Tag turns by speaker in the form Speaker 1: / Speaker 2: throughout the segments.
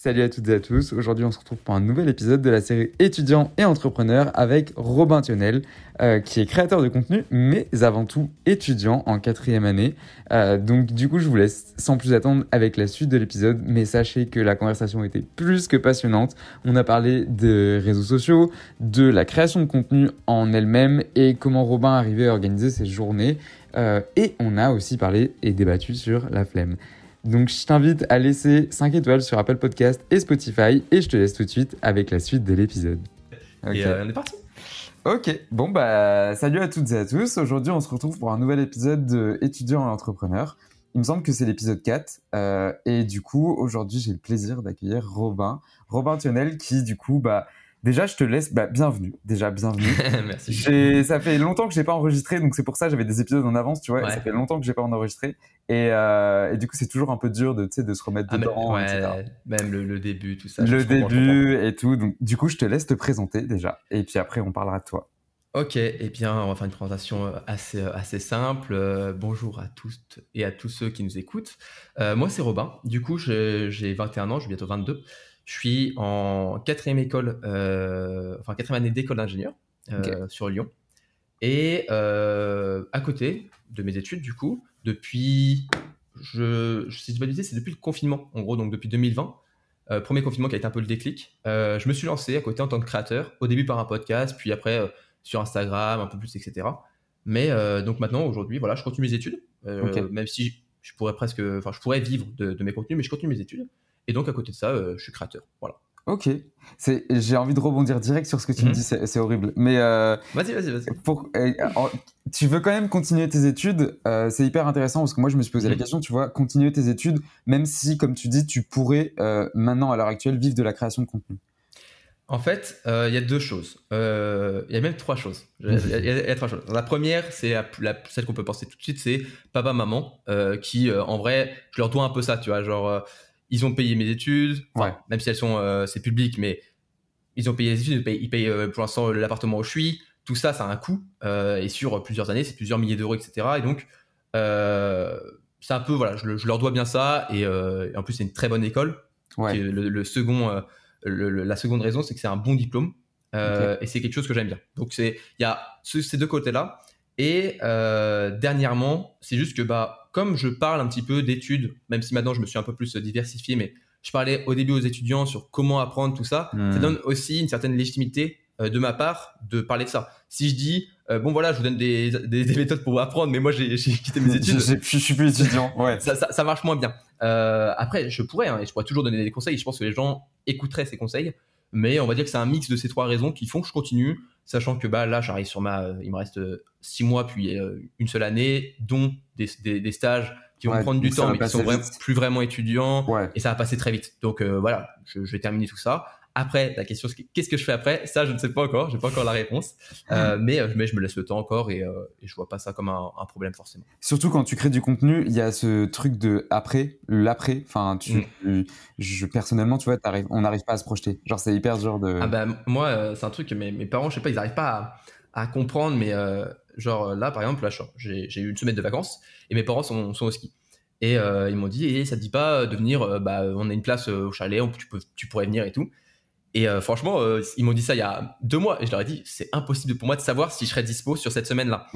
Speaker 1: Salut à toutes et à tous. Aujourd'hui, on se retrouve pour un nouvel épisode de la série Étudiants et entrepreneurs avec Robin Thionel, euh, qui est créateur de contenu, mais avant tout étudiant en quatrième année. Euh, donc, du coup, je vous laisse sans plus attendre avec la suite de l'épisode. Mais sachez que la conversation était plus que passionnante. On a parlé de réseaux sociaux, de la création de contenu en elle-même et comment Robin arrivait à organiser ses journées. Euh, et on a aussi parlé et débattu sur la flemme. Donc je t'invite à laisser 5 étoiles sur Apple Podcast et Spotify et je te laisse tout de suite avec la suite de l'épisode.
Speaker 2: Et euh, on est parti.
Speaker 1: Ok, bon bah salut à toutes et à tous. Aujourd'hui on se retrouve pour un nouvel épisode de Étudiants et entrepreneurs. Il me semble que c'est l'épisode 4 euh, et du coup aujourd'hui j'ai le plaisir d'accueillir Robin, Robin Thionel qui du coup bah Déjà, je te laisse, bah, bienvenue. Déjà, bienvenue.
Speaker 2: Merci.
Speaker 1: Ça fait longtemps que je n'ai pas enregistré, donc c'est pour ça j'avais des épisodes en avance, tu vois. Ça fait longtemps que je n'ai pas enregistré. Et, euh, et, du coup, c'est toujours un peu dur de, de se remettre ah, dedans.
Speaker 2: ouais, Même le, début, tout ça.
Speaker 1: Le début et tout. Donc, du coup, je te laisse te présenter déjà. Et puis après, on parlera de toi.
Speaker 2: Ok, eh bien, on va faire une présentation euh, assez, euh, assez simple. bonjour à tous et à tous ceux qui nous écoutent. moi, c'est Robin. Du coup, j'ai 21 ans, je vais bientôt 22. Je suis en quatrième école, euh, enfin quatrième année d'école d'ingénieur euh, sur Lyon. Et euh, à côté de mes études, du coup, depuis, je, je sais pas c'est depuis le confinement, en gros, donc depuis 2020. premier confinement qui a été un peu le déclic. je me suis lancé à côté en tant que créateur, au début par un podcast, puis après sur Instagram, un peu plus, etc. Mais donc maintenant, aujourd'hui, voilà, je continue mes études, même si je pourrais presque, enfin, je pourrais vivre de, de, mes contenus, mais je continue mes études. Et donc, à côté de ça, euh, je suis créateur. Voilà.
Speaker 1: Ok. J'ai envie de rebondir direct sur ce que tu me mhm. dis, c'est horrible. Mais. Euh,
Speaker 2: vas-y, vas-y, vas-y.
Speaker 1: Euh, tu veux quand même continuer tes études. c'est hyper intéressant parce que moi, je me suis posé la mhm. question, tu vois, continuer tes études, même si, comme tu dis, tu pourrais maintenant, à l'heure actuelle, vivre de la création de contenu.
Speaker 2: En fait, il y a deux choses. Il y a même trois choses. Il y, a trois choses. La première, c'est celle qu'on peut penser tout de suite, c'est papa, maman, qui, en vrai, je leur dois un peu ça, tu vois, genre ils ont payé mes études, même si elles sont, euh, c'est public, mais ils ont payé les études, ils payent, euh, pour l'instant l'appartement où je suis. Tout ça, ça a un coût, euh, et sur plusieurs années, c'est plusieurs milliers d'euros, etc. Et donc, c'est un peu, voilà, je, leur dois bien ça, et, en plus, c'est une très bonne école. Le, second, la seconde raison, c'est que c'est un bon diplôme, et c'est quelque chose que j'aime bien. Donc, il y a ces deux côtés-là. Et dernièrement, c'est juste que bah comme je parle un petit peu d'études, même si maintenant je me suis un peu plus diversifié, mais je parlais au début aux étudiants sur comment apprendre tout ça, ça hmm. donne aussi une certaine légitimité euh, de ma part de parler de ça. Si je dis, euh, bon voilà, je vous donne des, méthodes pour apprendre, mais moi j'ai quitté mes études.
Speaker 1: je, suis plus étudiant, ouais.
Speaker 2: ça, marche moins bien. Euh, après, je pourrais, hein, et je pourrais toujours donner des conseils, je pense que les gens écouteraient ces conseils, mais on va dire que c'est un mix de ces trois raisons qui font que je continue, sachant que bah, là, j'arrive sur ma. Il me reste six mois puis une seule année, dont des, stages qui vont prendre du temps, mais qui sont plus vraiment étudiants, et ça va passer très vite. Donc euh, voilà, je, vais terminer tout ça. Après, la question, qu'est-ce que je fais après? Ça, je ne sais pas encore, j'ai pas encore la réponse, euh, mais, euh, mais je me laisse le temps encore et, et je vois pas ça comme un, problème forcément.
Speaker 1: Surtout quand tu crées du contenu, il y a ce truc de après, l'après. Enfin, tu, mm. je, personnellement, tu vois, on n'arrive pas à se projeter. Genre, c'est hyper dur de.
Speaker 2: Ah bah moi, c'est un truc que mes, mes, parents, je sais pas, ils n'arrivent pas à, à, comprendre, mais Genre là, par exemple, là, j'ai eu une semaine de vacances et mes parents sont, sont au ski. Et euh, ils m'ont dit, et eh, ça te dit pas de venir, euh, bah, on a une place euh, au chalet, tu, peux, tu pourrais venir et tout. Et franchement, ils m'ont dit ça il y a deux mois et je leur ai dit, c'est impossible pour moi de savoir si je serais dispo sur cette semaine-là.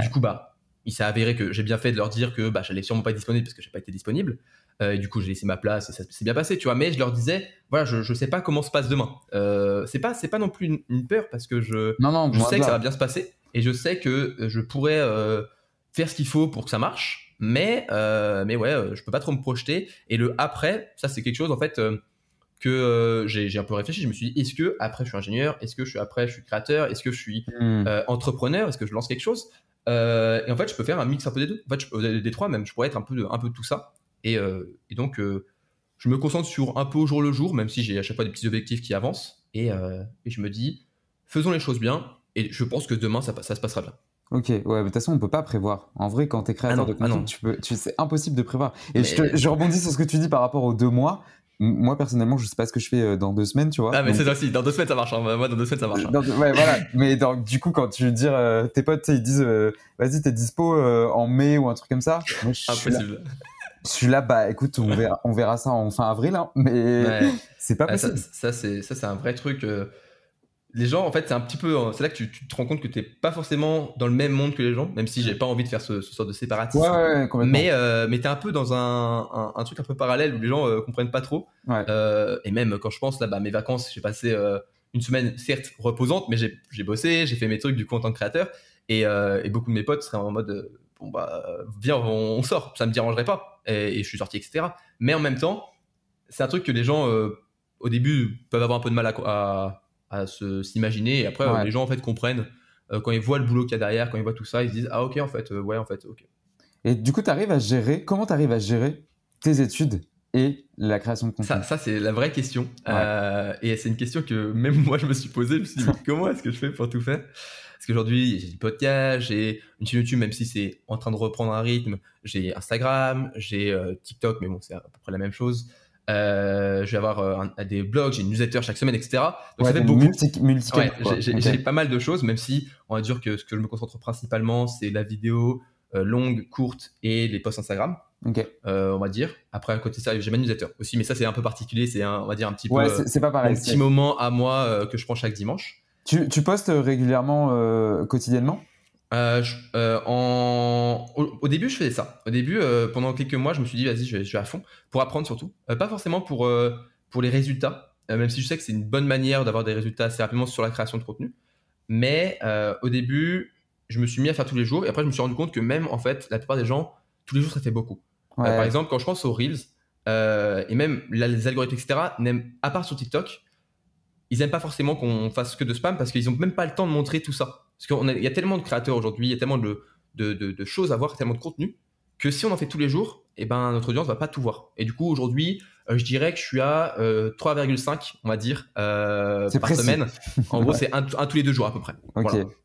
Speaker 2: du coup, bah, il s'est avéré que j'ai bien fait de leur dire que bah, j'allais sûrement pas être disponible parce que j'ai pas été disponible. Et du coup, j'ai laissé ma place et ça s'est bien passé, tu vois. Mais je leur disais, voilà, je, je sais pas comment se passe demain. c'est pas, c'est pas non plus une, peur parce que je,
Speaker 1: non, non,
Speaker 2: je sais que ça va bien se passer et je sais que euh, je pourrais euh, faire ce qu'il faut pour que ça marche, mais euh, mais ouais, je peux pas trop me projeter. Et le après, ça c'est quelque chose en fait que j'ai un peu réfléchi. Je me suis dit, est-ce que après je suis ingénieur, est-ce que je suis après je suis créateur, est-ce que je suis hmm. entrepreneur, est-ce que je lance quelque chose? Et en fait, je peux faire un mix un peu des deux, en fait, des trois même. Je pourrais être un peu de, un peu de tout ça. Et, et donc, je me concentre sur un peu au jour le jour, même si j'ai à chaque fois des petits objectifs qui avancent. Et, et je me dis, faisons les choses bien. Et je pense que demain, ça, ça se passera bien.
Speaker 1: Ok, ouais, de toute façon, on peut pas prévoir. En vrai, quand tu es créateur ah de ah contenu, tu peux, tu, c'est impossible de prévoir. Et je, je, rebondis sur ce que tu dis par rapport aux deux mois. Moi, personnellement, je sais pas ce que je fais euh, dans deux semaines, tu vois.
Speaker 2: Ah, mais c'est aussi, dans deux semaines, ça marche. Hein. Moi, dans deux semaines, ça marche. Hein.
Speaker 1: ouais, voilà. mais donc, du coup, quand tu dis, euh, tes potes, ils disent, euh, vas-y, t'es dispo en mai ou un truc comme ça.
Speaker 2: Impossible.
Speaker 1: Je là, bah écoute, on verra, on verra ça en fin avril, hein, mais c'est pas possible.
Speaker 2: ça, c'est ça, c'est un vrai truc. Euh, les gens, en fait, c'est un petit peu. C'est là que tu, te rends compte que tu n'es pas forcément dans le même monde que les gens, même si j'ai pas envie de faire ce, ce sort de séparatisme.
Speaker 1: Ouais, ouais,
Speaker 2: mais euh, mais tu es un peu dans un, un, truc un peu parallèle où les gens euh, comprennent pas trop. Euh, et même quand je pense là, bah, mes vacances, j'ai passé euh, une semaine, certes reposante, mais j'ai bossé, j'ai fait mes trucs du coup en tant que créateur. Et, et beaucoup de mes potes seraient en mode bon, bah, viens, on, sort, ça me dérangerait pas. Et, je suis sorti, etc. Mais en même temps, c'est un truc que les gens, au début, peuvent avoir un peu de mal à, à à s'imaginer. Et après, les gens en fait comprennent euh, quand ils voient le boulot qu'il y a derrière, quand ils voient tout ça, ils se disent ah ok en fait, euh, ouais en fait, ok.
Speaker 1: Et du coup, tu arrives à gérer, comment tu arrives à gérer tes études et la création de contenu?
Speaker 2: Ça, ça c'est la vraie question. Euh, et c'est une question que même moi, je me suis posée. Je me suis dit, comment est-ce que je fais pour tout faire? Parce qu'aujourd'hui, j'ai du podcast, j'ai une chaîne YouTube, même si c'est en train de reprendre un rythme. J'ai Instagram, j'ai TikTok, mais bon, c'est à peu près la même chose. Euh, je vais avoir euh, des blogs, j'ai une newsletter chaque semaine, etc.
Speaker 1: Donc ça fait beaucoup.
Speaker 2: j'ai pas mal de choses, même si on va dire que ce que je me concentre principalement, c'est la vidéo euh, longue, courte et les posts Instagram. on va dire. Après, à côté de ça, j'ai ma newsletter aussi, mais ça c'est un peu particulier. C'est on va dire un petit
Speaker 1: ouais, c'est pas pareil.
Speaker 2: Un petit moment à moi que je prends chaque dimanche.
Speaker 1: Tu, tu postes régulièrement, quotidiennement?
Speaker 2: Euh, euh, en... au, début, je faisais ça. Au début, euh, pendant quelques mois, je me suis dit, vas-y, je, vais, à fond pour apprendre surtout. pas forcément pour, pour les résultats, même si je sais que c'est une bonne manière d'avoir des résultats assez rapidement sur la création de contenu. Mais au début, je me suis mis à faire tous les jours et après, je me suis rendu compte que même, en fait, la plupart des gens, tous les jours, ça fait beaucoup. par exemple, quand je pense aux Reels et même les algorithmes, etc., à part sur TikTok, ils n'aiment pas forcément qu'on fasse que de spam parce qu'ils n'ont même pas le temps de montrer tout ça. Parce qu'il y a tellement de créateurs aujourd'hui, il y a tellement de, de, choses à voir, tellement de contenu, que si on en fait tous les jours, eh ben, notre audience va pas tout voir. Et du coup, aujourd'hui, euh, je dirais que je suis à 3,5, euh, on va dire, euh, par semaine. En gros, c'est un, tous les deux jours à peu près.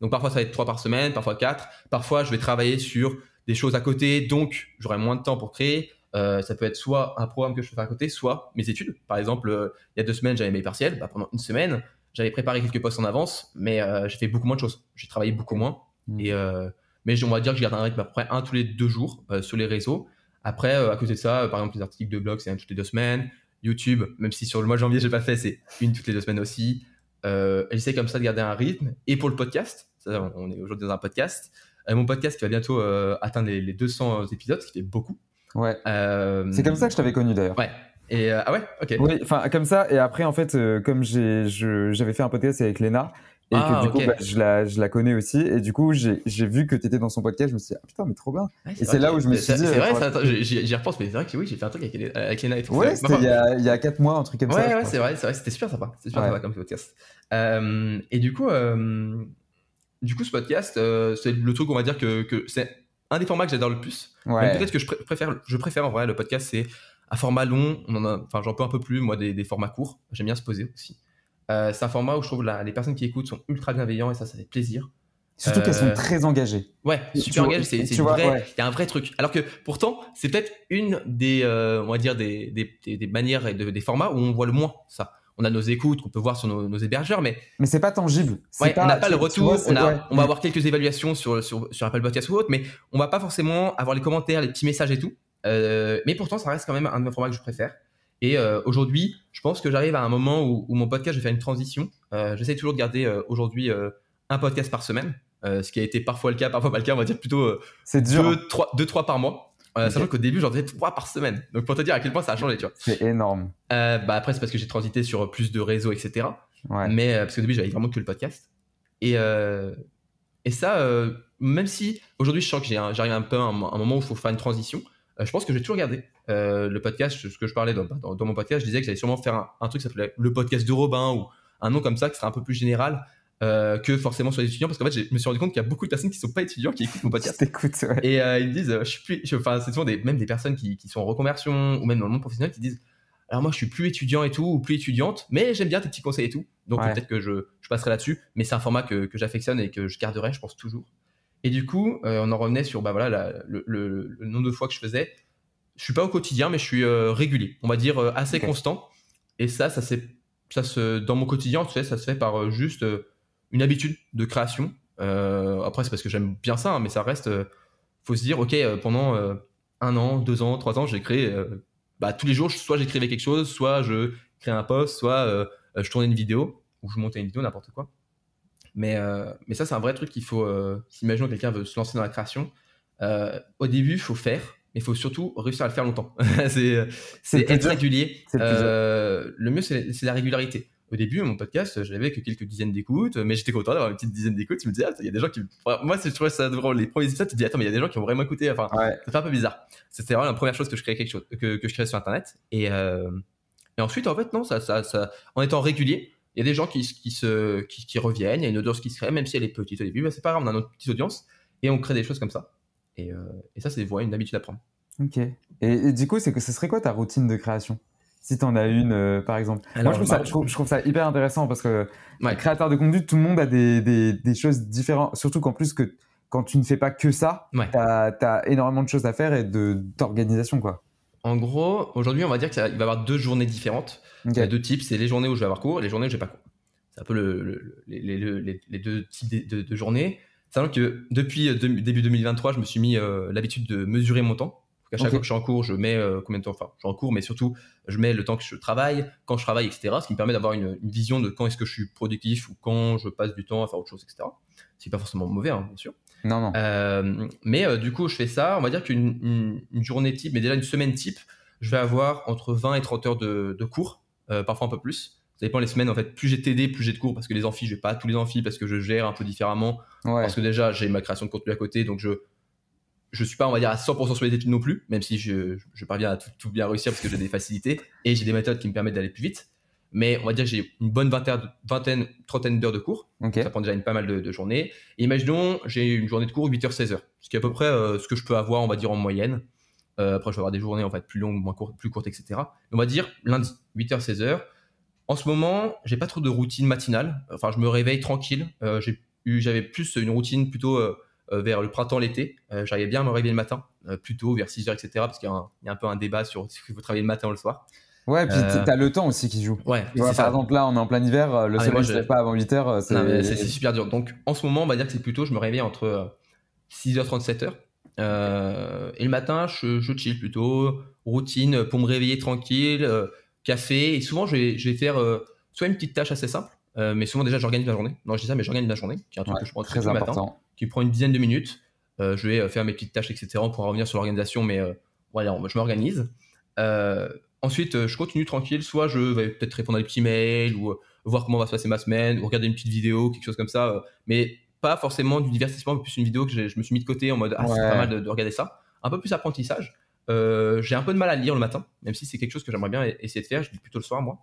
Speaker 2: Donc parfois, ça va être 3 par semaine, parfois 4. Parfois, je vais travailler sur des choses à côté, donc j'aurai moins de temps pour créer. Ça peut être soit un programme que je fais à côté, soit mes études. Par exemple, il y a deux semaines, j'avais mes partiels. Bah, pendant une semaine, j'avais préparé quelques posts en avance, mais euh, j'ai fait beaucoup moins de choses. J'ai travaillé beaucoup moins. Mm. Et, euh, mais on va dire que je garde un rythme à peu près un tous les deux jours euh, sur les réseaux. Après, à côté de ça, par exemple, les articles de blog, c'est un toutes les deux semaines. YouTube, même si sur le mois de janvier, j'ai pas fait, c'est une toutes les deux semaines aussi. J'essaie comme ça de garder un rythme. Et pour le podcast, on est aujourd'hui dans un podcast. mon podcast qui va bientôt atteindre les, les, 200 épisodes, ce qui fait beaucoup.
Speaker 1: Ouais. c'est comme ça que je t'avais connu d'ailleurs.
Speaker 2: Ouais. Et euh, ah ouais, ok.
Speaker 1: Oui, enfin comme ça. Et après, en fait, euh, comme j'ai, j'avais fait un podcast avec Léna. Et que ah, du coup, bah, je, la, je la connais aussi. Et du coup, j'ai vu que tu étais dans son podcast. Je me suis dit, ah putain, mais trop bien. et c'est là où je me suis dit.
Speaker 2: C'est vrai, euh, j'y repense, mais c'est vrai que oui, j'ai fait un truc avec, avec Léna et tout.
Speaker 1: Ouais, c'était il, y a, il y a 4 mois, un truc comme
Speaker 2: ça.
Speaker 1: Ouais,
Speaker 2: ouais, c'est vrai, c'était super sympa. C'était super sympa comme podcast. Euh, et du coup, euh, du coup, ce podcast, c'est le truc, on va dire que, que c'est un des formats que j'adore le plus. Peut-être que je préfère, je préfère en vrai le podcast, c'est un format long, on en a, enfin, j'en peux un peu plus, moi, des, formats courts. J'aime bien se poser aussi. Euh, c'est un format où je trouve les personnes qui écoutent sont ultra bienveillants et ça, ça fait plaisir.
Speaker 1: Surtout qu'elles sont euh, très engagées.
Speaker 2: Ouais, super engagées. C'est, il y a un vrai truc. Alors que pourtant, c'est peut-être une des, euh, on va dire des, des, des, manières et des formats où on voit le moins ça. On a nos écoutes qu'on peut voir sur nos, hébergeurs, mais
Speaker 1: mais c'est pas tangible.
Speaker 2: on n'a pas le retour. on, a, on va avoir quelques évaluations sur, sur, sur Apple Podcast ou autre, mais on va pas forcément avoir les commentaires, les petits messages et tout. Euh, mais pourtant, ça reste quand même un de mes formats que je préfère. Et euh, aujourd'hui, je pense que j'arrive à un moment où, mon podcast, je vais faire une transition. Euh, J'essaie toujours de garder aujourd'hui un podcast par semaine, ce qui a été parfois le cas, parfois pas le cas. On va dire plutôt
Speaker 1: c'est
Speaker 2: deux, trois, deux, trois par mois. Okay. Sachant qu'au début, j'en faisais trois par semaine. Donc pour te dire à quel point ça a changé, tu vois.
Speaker 1: C'est énorme.
Speaker 2: bah après, c'est parce que j'ai transité sur plus de réseaux, etc. Ouais. Mais parce qu'au début, j'avais vraiment que le podcast. Et, et ça, même si aujourd'hui, je sens que j'arrive un peu à un, moment où il faut faire une transition, euh, je pense que j'ai toujours gardé euh, le podcast, ce que je parlais dans, dans, mon podcast, je disais que j'allais sûrement faire un, truc qui s'appelait le podcast de Robin ou un nom comme ça qui serait un peu plus général. Euh, que forcément sur les étudiants parce qu'en fait je me suis rendu compte qu'il y a beaucoup de personnes qui sont pas étudiants qui écoutent mon podcast.
Speaker 1: ouais.
Speaker 2: et ils me disent je suis plus enfin c'est souvent des, même des personnes qui, qui, sont en reconversion ou même dans le monde professionnel qui disent alors moi je suis plus étudiant et tout ou plus étudiante mais j'aime bien tes petits conseils et tout. Donc peut-être que je, je, passerai là-dessus mais c'est un format que, que j'affectionne et que je garderai je pense toujours. Et du coup on en revenait sur bah voilà le, le, le, nombre de fois que je faisais. Je suis pas au quotidien, mais je suis euh, régulier, on va dire euh, assez constant. Et ça, ça c'est ça se dans mon quotidien, tu sais, ça se fait par euh, juste une habitude de création. après, c'est parce que j'aime bien ça, hein, mais ça reste. faut se dire, ok, pendant un an, deux ans, trois ans, j'ai créé bah, tous les jours, soit j'écrivais quelque chose, soit je créais un post, soit je tournais une vidéo ou je montais une vidéo, n'importe quoi. Mais, mais ça, c'est un vrai truc qu'il faut. s'imaginer que quelqu'un veut se lancer dans la création, au début, il faut faire, mais il faut surtout réussir à le faire longtemps. c'est être régulier. Le, le, mieux, c'est la régularité au début, mon podcast, j'avais que quelques dizaines d'écoutes, mais j'étais content d'avoir une petite dizaine d'écoutes. Je me disais, ah, il y a des gens qui. moi, je trouvais ça drôle. Les premiers épisodes, tu te dis, attends, mais il y a des gens qui ont vraiment écouté. Enfin, ça fait un peu bizarre. C'était vraiment la première chose que je créais quelque chose, que, que je créais sur Internet. Et, euh, et ensuite, en fait, non, ça, ça, ça, en étant régulier, il y a des gens qui, qui, se, qui, qui reviennent, il y a une audience qui se crée, même si elle est petite au début, bah, c'est pas grave, on a notre petite audience et on crée des choses comme ça. Et, euh, et ça, c'est une habitude à prendre.
Speaker 1: Ok. Et, et du coup, c'est que ce serait quoi ta routine de création? Si tu en as une, euh, par exemple. Moi, je trouve, ça, hyper intéressant parce que créateur de contenu, tout le monde a des, des, choses différentes. Surtout qu'en plus, que quand tu ne fais pas que ça, tu as, énormément de choses à faire et d'organisation. quoi.
Speaker 2: En gros, aujourd'hui, on va dire qu'il va y avoir deux journées différentes. Il y a deux types c'est les journées où je vais avoir cours et les journées où je n'ai pas cours. C'est un peu le, les, les, deux types de, journées. Sachant que depuis euh, début 2023, je me suis mis euh, l'habitude de mesurer mon temps à chaque fois que je suis en cours, je mets euh, combien de temps, enfin, je suis en cours, mais surtout, je mets le temps que je travaille, quand je travaille, etc. Ce qui me permet d'avoir une, vision de quand est-ce que je suis productif ou quand je passe du temps à faire autre chose, etc. C'est pas forcément mauvais, hein, bien sûr.
Speaker 1: Non, non.
Speaker 2: Euh, mais euh, du coup, je fais ça. On va dire qu'une une, journée type, mais déjà une semaine type, je vais avoir entre 20 et 30 heures de, cours, parfois un peu plus. Ça dépend les semaines. En fait, plus j'ai TD, plus j'ai de cours parce que les amphis, je vais pas à tous les amphis parce que je gère un peu différemment. Parce que déjà, j'ai ma création de contenu à côté, donc je je suis pas, on va dire, à 100% sur les études non plus, même si je, je parviens à tout, bien réussir parce que j'ai des facilités et j'ai des méthodes qui me permettent d'aller plus vite. Mais on va dire que j'ai une bonne vingtaine, vingtaine trentaine d'heures de cours. Ça prend déjà une pas mal de, journées. Et imaginons, j'ai une journée de cours 8h, 16h. Ce qui est à peu près euh, ce que je peux avoir, on va dire, en moyenne. Euh, après, je vais avoir des journées en fait plus longues, moins courtes, plus courtes, etc. on va dire lundi, 8h, 16h. En ce moment, j'ai pas trop de routine matinale. Enfin, je me réveille tranquille. Euh, j'avais plus une routine plutôt vers le printemps, l'été. Euh, j'arrivais bien à me réveiller le matin, euh, plutôt vers 6h, etc. Parce qu'il y, a un peu un débat sur si il faut travailler le matin ou le soir.
Speaker 1: Ouais, puis tu t'as le temps aussi qui joue.
Speaker 2: Ouais,
Speaker 1: par exemple, là, on est en plein hiver, le ah, soleil ne se pas avant 8 h
Speaker 2: C'est super dur. Donc, en ce moment, on va dire que c'est plutôt, je me réveille entre 6h30, 7h. et le matin, je, je, chill plutôt. Routine pour me réveiller tranquille, café. Et souvent, je vais, je vais faire soit une petite tâche assez simple, mais souvent, déjà, j'organise la journée. Non, je dis ça, mais j'organise la journée, qui est un truc que je prends très important. matin qui prend une dizaine de minutes. Euh, je vais euh, faire mes petites tâches, etc. On pourra revenir sur l'organisation, mais euh, voilà, je m'organise. ensuite, je continue tranquille. Soit je vais peut-être répondre à des petits mails ou voir comment va se passer ma semaine ou regarder une petite vidéo, quelque chose comme ça. mais pas forcément du divertissement, mais plus une vidéo que je me suis mis de côté en mode ah, c'est pas mal de, regarder ça. Un peu plus apprentissage. j'ai un peu de mal à lire le matin, même si c'est quelque chose que j'aimerais bien essayer de faire. Je dis plutôt le soir, moi.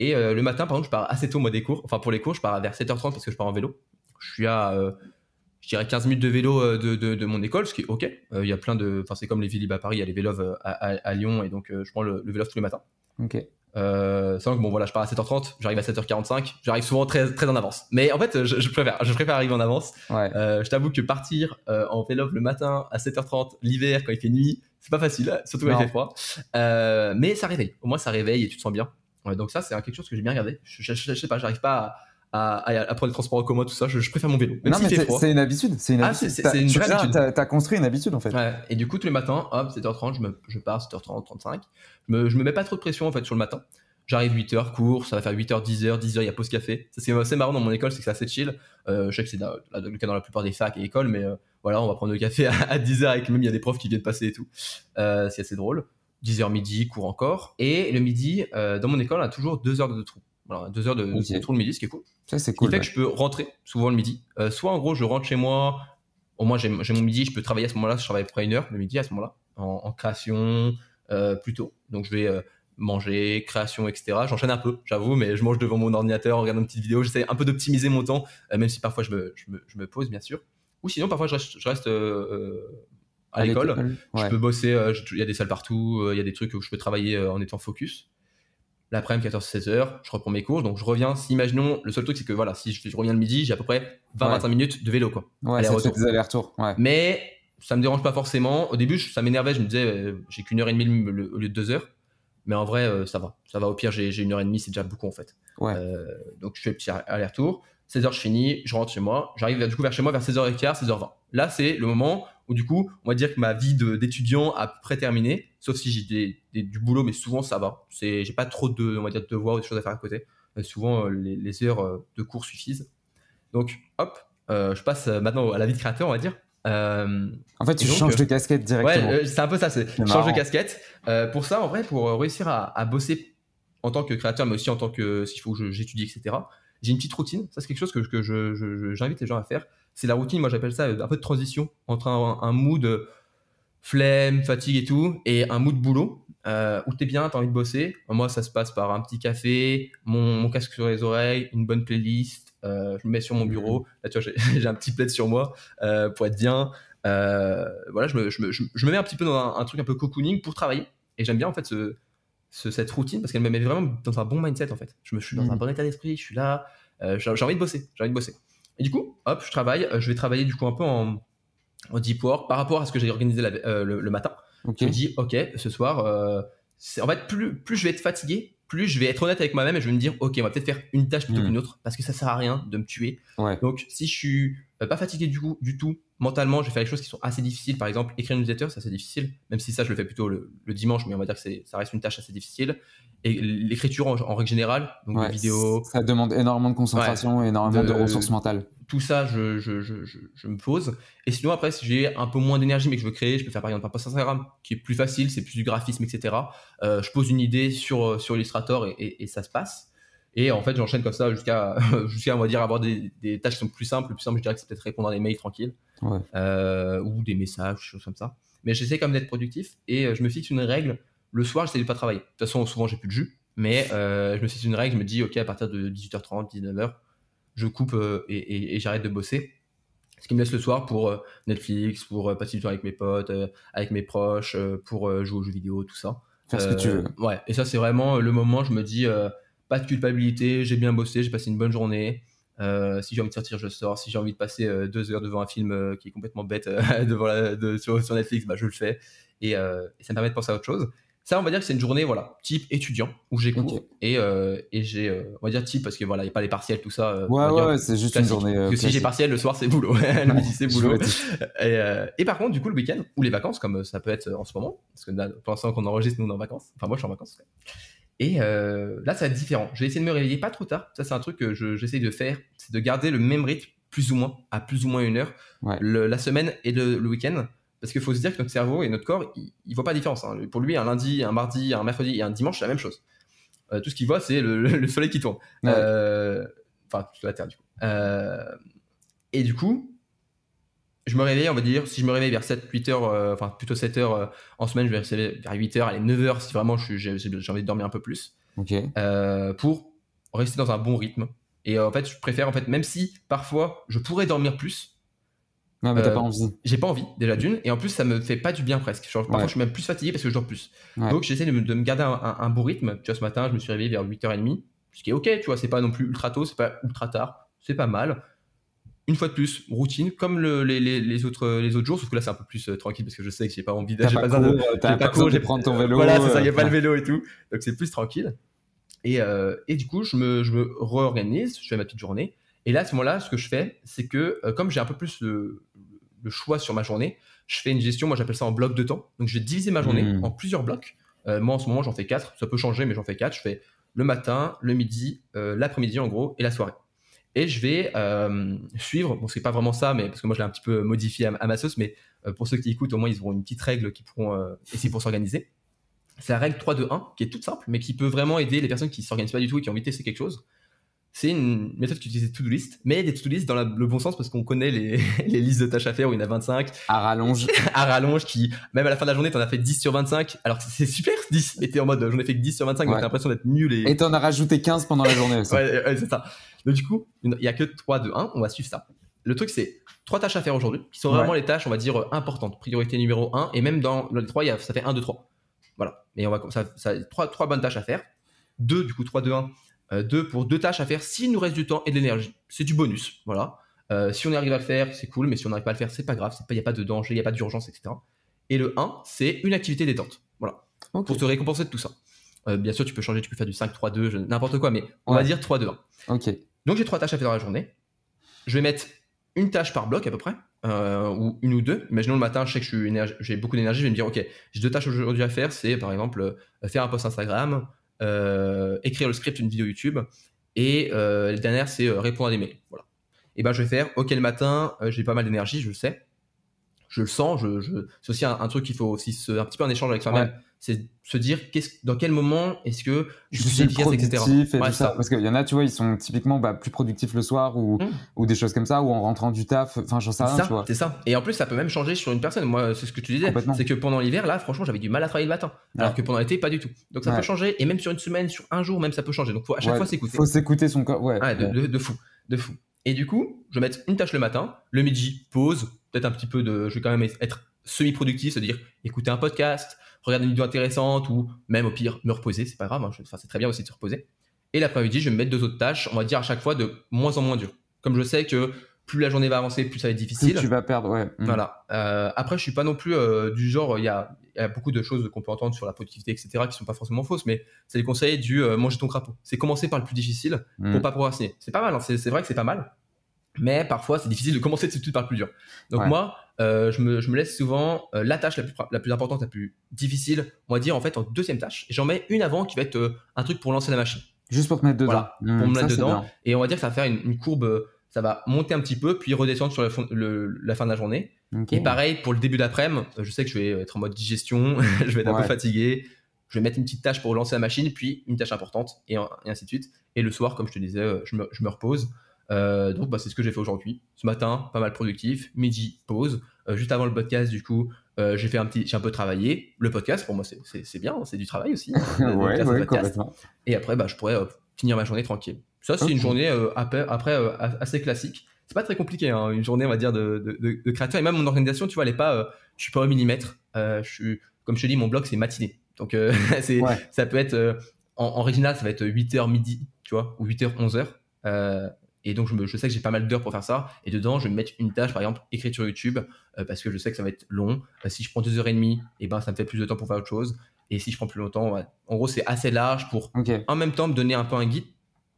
Speaker 2: Et le matin, par exemple, je pars assez tôt, moi, des cours. Enfin, pour les cours, je pars vers 7h30 parce que je pars en vélo. Je suis à je dirais 15 minutes de vélo euh, de, de, mon école, ce qui est ok. Euh, il y a plein de, enfin c'est comme les Vélib à Paris, il y a les vélos euh, à, à, Lyon et donc je prends le, vélo tous les matins.
Speaker 1: Ok.
Speaker 2: Euh, que bon voilà, je pars à 7h30, j'arrive à 7h45, j'arrive souvent très très en avance. Mais en fait, je, préfère, je préfère arriver en avance.
Speaker 1: Ouais.
Speaker 2: je t'avoue que partir en vélo le matin à 7h30 l'hiver quand il fait nuit, c'est pas facile, surtout quand il fait froid. mais ça réveille. Au moins ça réveille et tu te sens bien. Donc ça c'est quelque chose que j'ai bien regardé. Je, je, sais pas, j'arrive pas à à, prendre les transports en commun, tout ça. Je, préfère mon vélo.
Speaker 1: non, mais c'est une habitude. C'est une, ah, habitude. C'est une vraie habitude. T'as as construit une habitude en fait.
Speaker 2: Ouais. Et du coup, tous les matins, hop, 7h30, je, me, je pars, 7h30, 35. Je me, je me mets pas trop de pression en fait sur le matin. J'arrive 8h, cours, ça va faire 8h, 10h, 10h, il y a pause café. Ça, c'est assez marrant dans mon école, c'est que c'est assez chill. Euh, je sais que c'est le cas dans la plupart des facs et écoles, mais euh, voilà, on va prendre le café à, 10h avec même il y a des profs qui viennent passer et tout. Euh, c'est assez drôle. 10h midi, cours encore. Et le midi, euh, dans mon école, on a toujours 2 heures de trou. Voilà, 2 heures de, de trou le midi, ce qui est cool.
Speaker 1: Ça, c'est cool.
Speaker 2: Ce qui fait que je peux rentrer souvent le midi. Euh, soit en gros, je rentre chez moi. Au moins, j'ai mon midi, je peux travailler à ce moment-là. Je travaille à peu près une heure le midi à ce moment-là, en, création euh, plutôt. Donc, je vais manger, création, etc. J'enchaîne un peu, j'avoue, mais je mange devant mon ordinateur, en regardant une petite vidéo. J'essaie un peu d'optimiser mon temps, même si parfois je me, je, me, je me, pose, bien sûr. Ou sinon, parfois, je reste, je reste euh, à, l'école. Je peux bosser, il y a des salles partout, il y a des trucs où je peux travailler en étant focus l'après-midi 14-16h, je reprends mes cours, donc je reviens. Si imaginons, le seul truc c'est que voilà, si je, reviens le midi, j'ai à peu près 20-25 minutes de vélo quoi.
Speaker 1: Ouais, c'est des allers-retours. Ouais.
Speaker 2: Mais ça me dérange pas forcément. Au début, ça m'énervait, je me disais euh, j'ai qu'une heure et demie au lieu de deux heures. Mais en vrai, euh, ça va. Ça va au pire, j'ai une heure et demie, c'est déjà beaucoup en fait.
Speaker 1: Ouais. Euh,
Speaker 2: donc je fais le petit aller-retour. 16h, je finis, je rentre chez moi. J'arrive du coup vers chez moi vers 16h15, 16h20. Là, c'est le moment Où du coup, on va dire que ma vie d'étudiant a pré-terminé, sauf si j'ai du boulot, mais souvent ça va. C'est, j'ai pas trop de, on va dire, de devoirs ou de choses à faire à côté. Euh, souvent, euh, les, heures de cours suffisent. Donc, hop, je passe maintenant à la vie de créateur, on va dire.
Speaker 1: en fait, tu changes de casquette directement.
Speaker 2: Ouais, c'est un peu ça, c'est change de casquette. pour ça, en vrai, pour réussir à, bosser en tant que créateur, mais aussi en tant que s'il faut que j'étudie, etc. J'ai une petite routine. Ça, c'est quelque chose que, que j'invite les gens à faire c'est la routine, moi j'appelle ça euh, un peu de transition entre un, mood euh, flemme, fatigue et tout, et un mood boulot, euh, où t'es bien, t'as envie de bosser. Moi, ça se passe par un petit café, mon, casque sur les oreilles, une bonne playlist, je me mets sur mon bureau. Mmh. Là, tu vois, j'ai un petit plaid sur moi pour être bien. voilà, je me, je, me, je me, mets un petit peu dans un, truc un peu cocooning pour travailler. Et j'aime bien en fait ce, cette routine parce qu'elle me met vraiment dans un bon mindset en fait. Je, me, suis dans un mmh. bon état d'esprit, je suis là, j'ai envie de bosser, j'ai envie de bosser. Et du coup, hop, je travaille. Euh, je vais travailler du coup un peu en, deep work par rapport à ce que j'ai organisé euh, le, matin. Je me dis, ok, ce soir, euh, en fait, plus, plus je vais être fatigué, plus je vais être honnête avec moi-même et je vais me dire, ok, on va peut-être faire une tâche plutôt hmm. qu'une autre parce que ça sert à rien de me tuer. Donc, si je suis pas fatigué du, coup, du tout, mentalement, je vais faire des choses qui sont assez difficiles. Par exemple, écrire une newsletter, c'est assez difficile, même si ça, je le fais plutôt le, dimanche, mais on va dire que ça reste une tâche assez difficile. Et l'écriture en, règle générale, donc les vidéos.
Speaker 1: Ça demande énormément de concentration et énormément de, ressources mentales.
Speaker 2: Tout ça, je, je, je, je, me pose. Et sinon, après, si j'ai un peu moins d'énergie, mais que je veux créer, je peux faire par exemple un post Instagram qui est plus facile, c'est plus du graphisme, etc. Euh, je pose une idée sur, sur Illustrator et, et ça se passe. Et en fait, j'enchaîne comme ça jusqu'à, jusqu'à on va dire, avoir des, des, tâches qui sont plus simples. Le plus simple, je dirais que c'est peut-être répondre à des mails tranquilles euh, ou des messages, choses comme ça. Mais j'essaie quand même d'être productif et euh, je me fixe une règle. Le soir, j'essaie de pas travailler. De toute façon, souvent, j'ai plus de jus. Mais euh, je me fixe une règle. Je me dis, OK, à partir de 18h30, 19h, je coupe et, et, j'arrête de bosser. Ce qui me laisse le soir pour Netflix, pour passer du temps avec mes potes, avec mes proches, pour jouer aux jeux vidéo, tout ça.
Speaker 1: Faire ce que tu veux.
Speaker 2: Ouais. Et ça, c'est vraiment le moment, je me dis pas de culpabilité, j'ai bien bossé, j'ai passé une bonne journée. Euh, si j'ai envie de sortir, je sors. Si j'ai envie de passer euh, deux heures devant un film euh, qui est complètement bête devant sur, Netflix, bah, je le fais. Et, ça me permet de penser à autre chose. Ça, on va dire que c'est une journée, voilà, type étudiant où j'ai cours et, et j'ai, on va dire type parce que voilà, il n'y a pas les partiels, tout ça.
Speaker 1: ouais, ouais, c'est juste une journée.
Speaker 2: Parce que si j'ai partiel, le soir c'est boulot, le midi c'est boulot. et, et, par contre, du coup, le week-end ou les vacances, comme ça peut être en ce moment, parce que là, l'instant qu'on enregistre, nous on est en vacances. Enfin, moi je suis en vacances. Et euh, là, ça va être différent. Je vais essayer de me réveiller pas trop tard. Ça, c'est un truc que j'essaie de faire. C'est de garder le même rythme, plus ou moins, à plus ou moins une heure, la semaine et le, week-end. Parce qu'il faut se dire que notre cerveau et notre corps, il, ne voit pas de différence. Hein. Pour lui, un lundi, un mardi, un mercredi et un dimanche, c'est la même chose. Euh, tout ce qu'il voit, c'est le, soleil qui tourne. Euh, enfin, la Terre, du coup. et du coup, je me réveille, on va dire, si je me réveille vers 7, 8 heures, euh, enfin plutôt 7 heures euh, en semaine, je vais rester vers 8 heures, allez, 9 heures si vraiment j'ai envie de dormir un peu plus. Euh, pour rester dans un bon rythme. Et en fait, je préfère, en fait, même si parfois je pourrais dormir plus.
Speaker 1: Mais t'as pas envie.
Speaker 2: J'ai pas envie, déjà d'une. Et en plus, ça me fait pas du bien presque. parfois, je suis même plus fatigué parce que je dors plus. Donc, j'essaie de, me garder un, bon rythme. Tu vois, ce matin, je me suis réveillé vers 8h30. Ce qui est ok, tu vois, c'est pas non plus ultra tôt, c'est pas ultra tard. C'est pas mal une fois de plus, routine, comme les, autres, les autres jours, sauf que là c'est un peu plus euh, tranquille parce que je sais que j'ai pas envie
Speaker 1: d'aller. J'ai pas, prendre ton vélo.
Speaker 2: Voilà, c'est ça, il n'y a pas le vélo et tout. Donc c'est plus tranquille. Et, euh, et, du coup, je me, je me réorganise, je fais ma petite journée. Et là, à ce moment-là, ce que je fais, c'est que euh, comme j'ai un peu plus le, choix sur ma journée, je fais une gestion, moi j'appelle ça en bloc de temps. Donc je vais diviser ma journée hmm. en plusieurs blocs. moi en ce moment, j'en fais quatre. Ça peut changer, mais j'en fais quatre. Je fais le matin, le midi, l'après-midi en gros, et la soirée et je vais euh, suivre, bon c'est pas vraiment ça, mais parce que moi je l'ai un petit peu modifié à, ma sauce, mais euh, pour ceux qui écoutent, au moins ils auront une petite règle qui pourront euh, essayer pour s'organiser. C'est la règle 3-2-1 qui est toute simple, mais qui peut vraiment aider les personnes qui s'organisent pas du tout et qui ont envie de tester quelque chose. C'est une méthode qui utilise to-do list, mais des to-do list dans le bon sens parce qu'on connaît les, les, listes de tâches à faire où il y en a 25.
Speaker 1: À rallonge.
Speaker 2: à rallonge, qui, même à la fin de la journée, t'en as fait 10 sur 25. Alors c'est super 10, mais t'es en mode j'en ai fait que 10 sur 25, donc t'as l'impression d'être nul. Et
Speaker 1: t'en as rajouté 15 pendant la journée.
Speaker 2: ouais, c'est ça. Donc du coup, il n'y a que 3, 2, 1, on va suivre ça. Le truc, c'est trois tâches à faire aujourd'hui, qui sont vraiment les tâches, on va dire, importantes. Priorité numéro 1, et même dans les 3, ça fait 1, 2, 3. Voilà. Et on va, ça, ça, trois, trois bonnes tâches à faire. Deux, du coup, 3, 2, 1. Euh, deux pour deux tâches à faire s'il nous reste du temps et de l'énergie. C'est du bonus. Voilà. Euh, si on arrive à le faire, c'est cool, mais si on n'arrive pas à le faire, c'est pas grave. Il n'y a pas de danger, il n'y a pas d'urgence, etc. Et le 1, c'est une activité détente. Voilà. Pour te récompenser de tout ça. Euh, bien sûr, tu peux changer, tu peux faire du 5, 3, 2, n'importe quoi, mais on va dire 3, 2, 1.
Speaker 1: Ok.
Speaker 2: Donc j'ai trois tâches à faire dans la journée. Je vais mettre une tâche par bloc à peu près, euh, ou une ou deux. Imaginons le matin, je sais que j'ai beaucoup d'énergie, je vais me dire, ok, j'ai deux tâches aujourd'hui à faire, c'est par exemple euh, faire un post Instagram, euh, écrire le script d'une vidéo YouTube, et la dernière, c'est répondre à des mails. Voilà. Et ben je vais faire, ok, le matin, j'ai pas mal d'énergie, je le sais, je le sens, je, je... c'est aussi un, truc qu'il faut aussi un petit peu un échange avec soi-même c'est se dire dans quel moment est-ce que
Speaker 1: je, suis efficace, etc. Et tout ça. Parce qu'il y en a, tu vois, ils sont typiquement bah, plus productifs le soir ou, mmh. ou des choses comme ça, ou en rentrant du taf, enfin, j'en sais rien.
Speaker 2: C'est ça. Et en plus, ça peut même changer sur une personne. Moi, c'est ce que tu disais. C'est que pendant l'hiver, là, franchement, j'avais du mal à travailler le matin. Alors que pendant l'été, pas du tout. Donc ça peut changer. Et même sur une semaine, sur un jour, même ça peut changer. Donc faut à chaque fois s'écouter.
Speaker 1: Faut s'écouter son corps. Ouais.
Speaker 2: De, de, fou. De fou. Et du coup, je vais mettre une tâche le matin, le midi, pause, peut-être un petit peu de. Je vais quand même être semi-productif, c'est-à-dire écouter un podcast, regarder une vidéo intéressante ou même au pire me reposer, c'est pas grave, hein, c'est très bien aussi de se reposer. Et l'après-midi, je vais me mettre deux autres tâches, on va dire à chaque fois de moins en moins dur. Comme je sais que plus la journée va avancer, plus ça va être difficile.
Speaker 1: Plus tu vas perdre, ouais.
Speaker 2: Mm. Voilà. Euh, après, je suis pas non plus euh, du genre, il y a, y a, beaucoup de choses qu'on peut entendre sur la productivité, etc., qui sont pas forcément fausses, mais c'est les conseils du euh, manger ton crapaud. C'est commencer par le plus difficile pour mm. pas procrastiner. C'est pas mal, hein, c'est vrai que c'est pas mal, mais parfois c'est difficile de commencer tout de suite par le plus dur. Donc moi, euh, je, me, je, me, laisse souvent euh, la tâche la plus, la plus importante, la plus difficile, on va dire en fait en deuxième tâche. Et j'en mets une avant qui va être euh, un truc pour lancer la machine.
Speaker 1: Juste pour te mettre dedans.
Speaker 2: Voilà, pour me mmh, mettre dedans. Et on va dire que ça va faire une, courbe, ça va monter un petit peu, puis redescendre sur le, la fin de la journée. Et pareil pour le début d'après-midi, je sais que je vais être en mode digestion, je vais être un peu fatigué. Je vais mettre une petite tâche pour lancer la machine, puis une tâche importante, et, et ainsi de suite. Et le soir, comme je te disais, je me, je me repose. Euh, donc bah, c'est ce que j'ai fait aujourd'hui. Ce matin, pas mal productif. Midi, pause. Euh, juste avant le podcast, du coup, euh, j'ai fait un petit, j'ai un peu travaillé. Le podcast, pour moi, c'est bien, c'est du travail aussi.
Speaker 1: ouais, ouais, complètement.
Speaker 2: Et après, bah, je pourrais finir ma journée tranquille. Ça, c'est une journée après, après assez classique. C'est pas très compliqué, hein, une journée, on va dire, de, de, de, créateur. Et même mon organisation, tu vois, elle est pas, je suis pas au millimètre. je suis, comme je te dis, mon blog, c'est matinée. Donc, c'est, ça peut être, en, en, original, ça va être 8h midi, tu vois, ou 8h, 11h. Et donc, je, sais que j'ai pas mal d'heures pour faire ça. Et dedans, je vais me mettre une tâche, par exemple, écriture YouTube, euh, parce que je sais que ça va être long. Euh, si je prends deux heures et demie, et eh ben, ça me fait plus de temps pour faire autre chose. Et si je prends plus longtemps, en gros, c'est assez large pour en même temps me donner un peu un guide.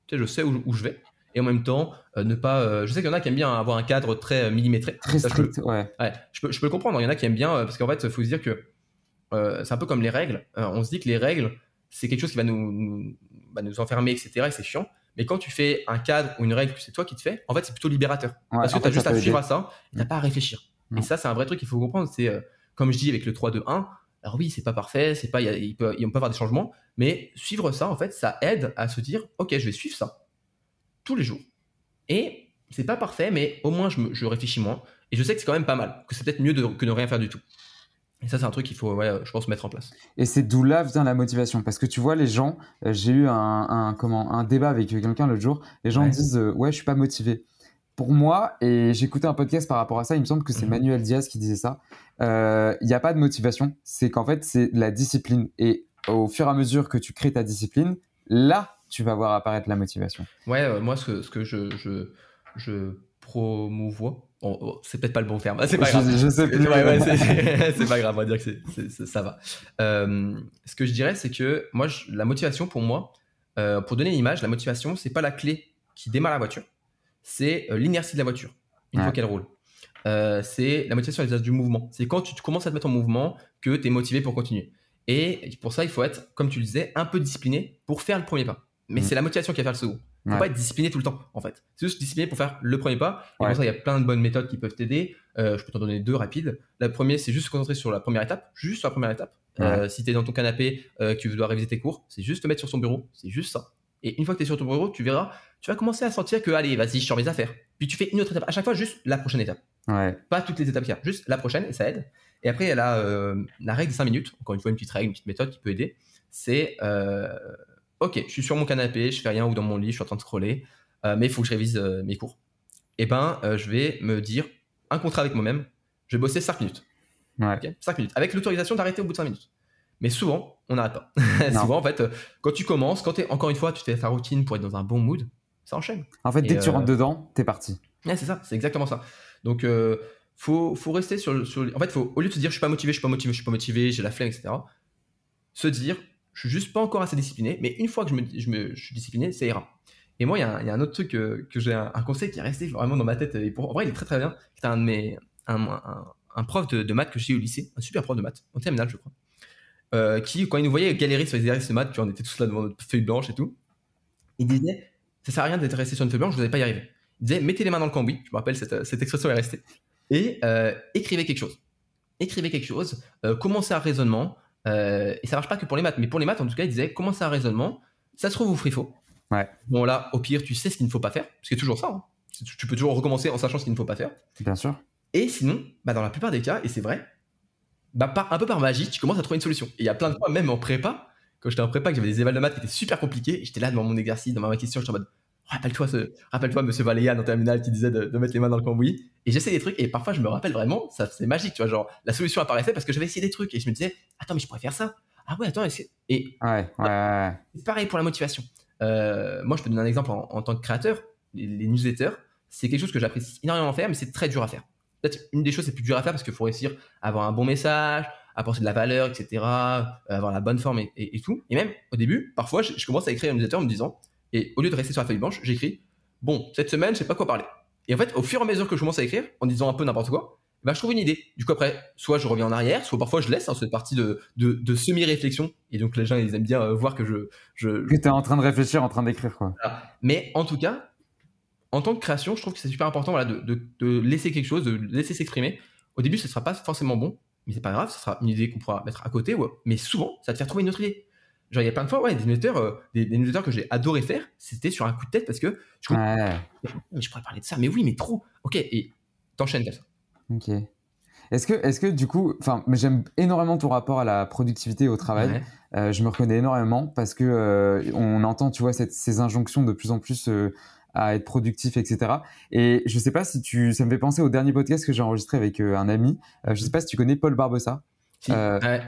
Speaker 2: Tu sais, je sais où, je vais. Et en même temps, euh, ne pas. je sais qu'il y en a qui aiment bien avoir un cadre très millimétré.
Speaker 1: Très strict,
Speaker 2: je peux,
Speaker 1: ouais.
Speaker 2: je, peux, je peux le comprendre. Il y en a qui aiment bien, parce qu'en fait, il faut se dire que c'est un peu comme les règles. on se dit que les règles, c'est quelque chose qui va nous, nous, bah, nous enfermer, etc. Et c'est chiant. Mais quand tu fais un cadre ou une règle que c'est toi qui te fais, en fait, c'est plutôt libérateur. parce que tu as juste à suivre à ça, tu n'as pas à réfléchir. Et ça, c'est un vrai truc qu'il faut comprendre. C'est, euh, comme je dis avec le 3-2-1, alors oui, c'est pas parfait, c'est pas, il, peut, peut avoir des changements, mais suivre ça, en fait, ça aide à se dire, ok, je vais suivre ça tous les jours. Et c'est pas parfait, mais au moins je, me, je réfléchis moins. Et je sais que c'est quand même pas mal, que c'est peut-être mieux que de rien faire du tout. Et ça, c'est un truc qu'il faut, ouais, je pense, mettre en place.
Speaker 1: Et c'est d'où là vient la motivation. Parce que tu vois, les gens, euh, j'ai eu un, un, comment, un débat avec quelqu'un l'autre jour, les gens disent euh, Ouais, je suis pas motivé. Pour moi, et j'écoutais un podcast par rapport à ça, il me semble que c'est mhm. Manuel Diaz qui disait ça. Euh, il n'y a pas de motivation, c'est qu'en fait, c'est la discipline. Et au fur et à mesure que tu crées ta discipline, là, tu vas voir apparaître la motivation.
Speaker 2: Ouais, moi, ce que, ce que je, je, je promouvois, c'est peut-être pas le bon terme. C'est pas grave.
Speaker 1: Je, sais plus.
Speaker 2: c'est pas grave, on va dire que ça va. Euh, ce que je dirais, c'est que moi, la motivation pour moi, euh, pour donner une image, la motivation, c'est pas la clé qui démarre la voiture, c'est euh, l'inertie de la voiture une fois qu'elle roule. c'est la motivation à du mouvement. C'est quand tu commences à te mettre en mouvement que tu es motivé pour continuer. Et pour ça, il faut être, comme tu le disais, un peu discipliné pour faire le premier pas. Mais mm. c'est la motivation qui va faire le second. Faut pas être discipliné tout le temps, en fait. C'est juste discipliné pour faire le premier pas. Et pour ça, il y a plein de bonnes méthodes qui peuvent t'aider. Euh, je peux t'en donner deux rapides. La première, c'est juste se concentrer sur la première étape, juste sur la première étape. Euh, si tu es dans ton canapé, euh, que tu dois réviser tes cours, c'est juste te mettre sur ton bureau. C'est juste ça. Et une fois que tu es sur ton bureau, tu verras, tu vas commencer à sentir que, allez, vas-y, je sors mes affaires. Puis tu fais une autre étape. À chaque fois, juste la prochaine étape. Pas toutes les étapes qu'il y a, juste la prochaine, et ça aide. Et après, il y a la, la règle des 5 minutes. Encore une fois, une petite règle, une petite méthode qui peut aider. C'est, ok, je suis sur mon canapé, je fais rien ou dans mon lit, je suis en train de scroller. Euh, mais il faut que je révise euh, mes cours. Et eh ben, euh, je vais me dire un contrat avec moi-même. Je vais bosser 5 minutes.
Speaker 1: Ouais.
Speaker 2: 5 minutes. Avec l'autorisation d'arrêter au bout de 5 minutes. Mais souvent, on n'arrête pas. souvent, en fait, quand tu commences, quand es, encore une fois, tu fais ta routine pour être dans un bon mood, ça enchaîne.
Speaker 1: En fait, dès que tu rentres dedans, t'es parti.
Speaker 2: Ouais, c'est ça, c'est exactement ça. Donc, faut, faut rester sur, sur. En fait, faut, au lieu de se dire je suis pas motivé, je suis pas motivé, je suis pas motivé, j'ai la flemme, etc., se dire je suis juste pas encore assez discipliné, mais une fois que je, me, je, me, je suis discipliné, ça ira. Et moi, il y, a un autre truc que, j'ai, un, conseil qui est resté vraiment dans ma tête. Et pour, en vrai, il est très très bien. C'était un de mes, un, prof de, maths que j'ai eu au lycée, un super prof de maths, en terminale, je crois, euh, qui, quand il nous voyait galérer sur les exercices de maths, tu on était tous là devant notre feuille blanche et tout, il disait Ça sert à rien d'être resté sur une feuille blanche, vous n'allez pas y arriver. Il disait Mettez les mains dans le cambouis, je me rappelle, cette, cette expression est restée, et euh, écrivez quelque chose. Écrivez quelque chose, euh, commencez un raisonnement, et ça marche pas que pour les maths, mais pour les maths, en tout cas, il disait Commencez un raisonnement, ça se trouve, vous ferez faux.
Speaker 1: Ouais.
Speaker 2: Bon, là, au pire, tu sais ce qu'il ne faut pas faire, parce que c'est toujours ça. Hein. Tu peux toujours recommencer en sachant ce qu'il ne faut pas faire.
Speaker 1: Bien sûr.
Speaker 2: Et sinon, bah, dans la plupart des cas, et c'est vrai, bah, par, un peu par magie, tu commences à trouver une solution. Et il y a plein de fois, même en prépa, quand j'étais en prépa, que j'avais des évals de maths qui étaient super compliqués, et j'étais là devant mon exercice, devant ma question, j'étais en mode rappelle-toi ce, rappelle-toi monsieur Valéan en terminale qui disait de, mettre les mains dans le cambouis et j'essaie des trucs et parfois je me rappelle vraiment ça c'est magique tu vois genre la solution apparaissait parce que j'avais essayé des trucs et je me disais attends mais je pourrais faire ça ah ouais attends et
Speaker 1: ouais, ouais,
Speaker 2: c'est pareil pour la motivation euh, moi je peux donner un exemple en, tant que créateur les newsletters c'est quelque chose que j'apprécie énormément faire mais c'est très dur à faire peut-être une des choses c'est plus dur à faire parce qu'il faut réussir à avoir un bon message, apporter de la valeur, etc., avoir la bonne forme et, tout. Et même au début, parfois, je, commence à écrire un newsletter en me disant, et au lieu de rester sur la feuille blanche, j'écris, bon, cette semaine, je sais pas quoi parler. Et en fait, au fur et à mesure que je commence à écrire, en disant un peu n'importe quoi, bah, je trouve une idée. Du coup, après, soit je reviens en arrière, soit parfois je laisse hein, cette partie de, de, semi-réflexion. Et donc, les gens, ils aiment bien euh, voir que je. je
Speaker 1: tu es en train de réfléchir, en train d'écrire, quoi.
Speaker 2: Mais en tout cas, en tant que création, je trouve que c'est super important voilà, de, de, laisser quelque chose, de laisser s'exprimer. Au début, ce ne sera pas forcément bon, mais c'est pas grave, ce sera une idée qu'on pourra mettre à côté. Mais souvent, ça va te faire trouver une autre idée. Genre, il y a plein de fois, ouais, des newsletters, euh, des, que j'ai adoré faire, c'était sur un coup de tête parce que je, je pourrais parler de ça, mais oui, mais trop. Ok, et t'enchaînes comme ça.
Speaker 1: Ok. Est-ce que, est que du coup, enfin, j'aime énormément ton rapport à la productivité et au travail. Euh, je me reconnais énormément parce que euh, on entend, tu vois, ces injonctions de plus en plus à être productif, etc. Et je sais pas si tu, ça me fait penser au dernier podcast que j'ai enregistré avec un ami. Je sais pas si tu connais Paul Barbossa.
Speaker 2: Si. Ouais.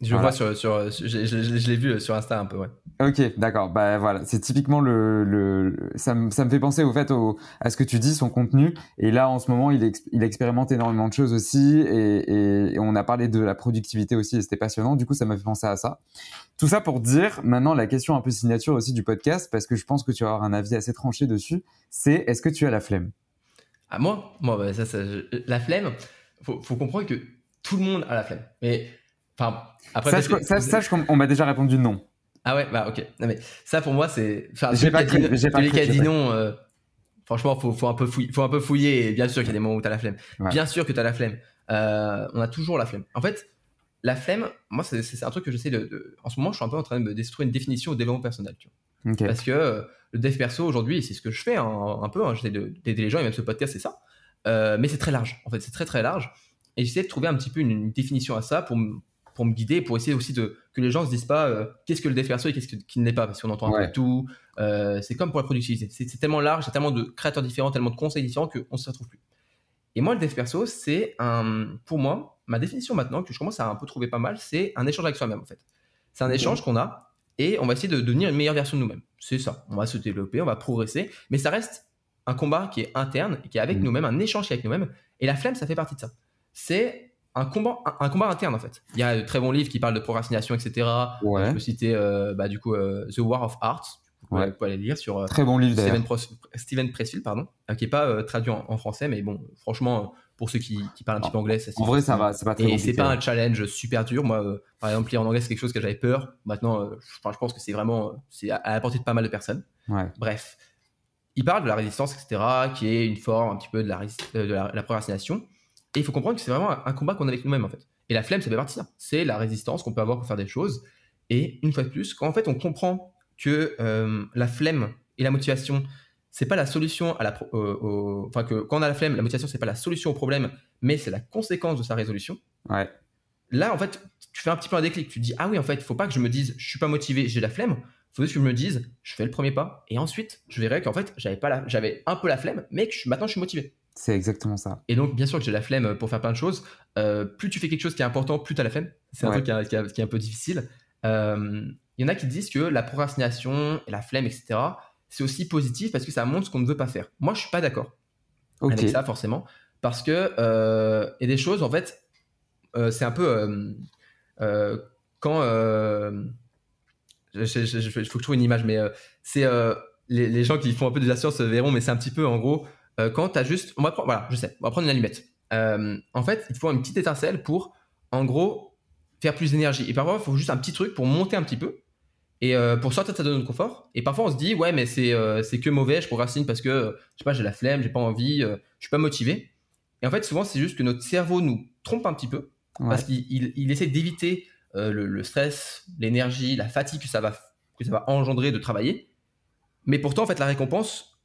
Speaker 2: Je vois sur, sur je, je, l'ai vu sur Insta un peu, ouais.
Speaker 1: Ok, d'accord. Bah voilà, c'est typiquement le, le, ça, me, ça me fait penser au fait au, à ce que tu dis, son contenu. Et là, en ce moment, il, il expérimente énormément de choses aussi, et, et, on a parlé de la productivité aussi, et c'était passionnant. Du coup, ça m'a fait penser à ça. Tout ça pour dire, maintenant, la question un peu signature aussi du podcast, parce que je pense que tu vas avoir un avis assez tranché dessus, c'est est-ce que tu as la flemme?
Speaker 2: Ah moi, moi, bah, ça, ça la flemme. Faut, faut comprendre que tout le monde a la flemme, mais Enfin,
Speaker 1: après, sache, qu'on m'a déjà répondu non.
Speaker 2: Ah ouais, bah ok. Non, mais ça pour moi, c'est.
Speaker 1: Enfin, j'ai pas cru. J'ai pas
Speaker 2: dit non. Euh, franchement, faut, faut, un peu fouiller, faut un peu fouiller. Et bien sûr qu'il y a des moments où tu as la flemme. Bien sûr que tu as la flemme. Euh, on a toujours la flemme. En fait, la flemme, moi, c'est un truc que j'essaie de, de, En ce moment, je suis un peu en train de me détruire une définition au développement personnel. Tu vois. Parce que euh, le dev perso aujourd'hui, c'est ce que je fais hein, un peu. Hein, j'essaie d'aider les gens et même ce podcast, c'est ça. mais c'est très large. En fait, c'est très très large. Et j'essaie de trouver un petit peu une, une définition à ça pour, pour me guider, pour essayer aussi de que les gens se disent pas euh, qu'est-ce que le dev perso et qu'est-ce qui ne l'est pas, parce qu'on entend un peu tout. Euh, c'est comme pour la productivité, c'est tellement large, il y a tellement de créateurs différents, tellement de conseils différents qu'on ne se retrouve plus. Et moi, le dev perso, c'est un, pour moi, ma définition maintenant que je commence à un peu trouver pas mal, c'est un échange avec soi-même en fait. C'est un échange qu'on a et on va essayer de devenir une meilleure version de nous-mêmes. C'est ça. On va se développer, on va progresser, mais ça reste un combat qui est interne, qui est avec mmh. nous-mêmes, un échange qui est avec nous-mêmes. Et la flemme, ça fait partie de ça. C'est un combat, un, combat interne en fait. Il y a de très bons livres qui parlent de procrastination, etc. Je peux citer euh, bah, du coup euh, The War of Art. Vous pouvez, aller lire sur
Speaker 1: euh, très bon livre
Speaker 2: Steven, Steven Pressfield, pardon, qui est pas traduit en, français, mais bon, franchement, pour ceux qui, qui parlent un petit peu anglais, ça
Speaker 1: En vrai, ça va, c'est pas très
Speaker 2: Et c'est pas un challenge super dur. Moi, par exemple, lire en anglais, c'est quelque chose que j'avais peur. Maintenant, je, je pense que c'est vraiment, c'est à, la portée de pas mal de personnes. Bref, il parle de la résistance, etc., qui est une forme un petit peu de la, de la procrastination. Et il faut comprendre que c'est vraiment un combat qu'on a avec nous-mêmes, en fait. Et la flemme, ça fait partie de ça. C'est la résistance qu'on peut avoir pour faire des choses. Et une fois de plus, quand en fait on comprend que euh, la flemme et la motivation, c'est pas la solution à la, enfin que quand on a la flemme, la motivation c'est pas la solution au problème, mais c'est la conséquence de sa résolution.
Speaker 1: Ouais.
Speaker 2: Là, en fait, tu fais un petit peu un déclic. Tu te dis ah oui, en fait, faut pas que je me dise je suis pas motivé, j'ai la flemme. Il faut juste que je me dise je fais le premier pas et ensuite je verrai qu'en fait j'avais pas j'avais un peu la flemme, mais que maintenant je suis motivé.
Speaker 1: C'est exactement ça.
Speaker 2: Et donc, bien sûr que j'ai la flemme pour faire plein de choses. Euh, plus tu fais quelque chose qui est important, plus tu as la flemme. C'est un truc qui, est un peu difficile. Euh, il y en a qui disent que la procrastination, et la flemme, etc., c'est aussi positif parce que ça montre ce qu'on ne veut pas faire. Moi, je suis pas d'accord avec ça, forcément. Parce que euh, a des choses, en fait, c'est un peu. quand. il faut que je trouve une image, mais c'est les, gens qui font un peu de la science verront, mais c'est un petit peu en gros, quand tu as juste. On va prendre, voilà, je sais, on va prendre une allumette. en fait, il faut une petite étincelle pour, en gros, faire plus d'énergie. Et parfois, il faut juste un petit truc pour monter un petit peu et pour sortir de sa zone de confort. Et parfois, on se dit, ouais, mais c'est c'est que mauvais, je procrastine parce que, je sais pas, j'ai la flemme, j'ai pas envie, je suis pas motivé. Et en fait, souvent, c'est juste que notre cerveau nous trompe un petit peu parce qu'il il, essaie d'éviter le, stress, l'énergie, la fatigue que ça va que ça va engendrer de travailler. Mais pourtant, en fait, la récompense,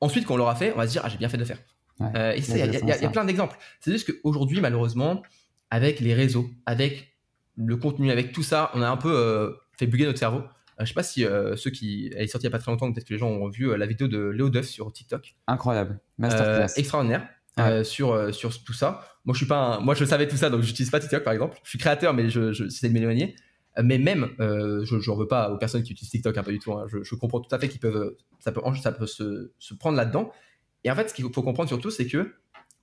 Speaker 2: ensuite qu'on l'aura fait, on va se dire, ah, j'ai bien fait de le faire. Euh, et il y, a plein d'exemples. C'est juste qu'aujourd'hui, malheureusement, avec les réseaux, avec le contenu, avec tout ça, on a un peu euh, fait bugger notre cerveau. Euh, je sais pas si ceux qui. Elle est sortie il y a pas très longtemps, peut-être que les gens ont vu la vidéo de Léo Duff sur TikTok.
Speaker 1: Incroyable.
Speaker 2: Masterclass. extraordinaire. sur, sur tout ça. Moi, je suis pas moi, je savais tout ça, donc j'utilise pas TikTok par exemple. Je suis créateur, mais je, je de m'éloigner. Mais même, euh, je n'en veux pas aux personnes qui utilisent TikTok, un peu du tout. Hein. Je, comprends tout à fait qu'ils peuvent, ça peut, ça peut se, se prendre là-dedans. Et en fait, ce qu'il faut comprendre surtout, c'est que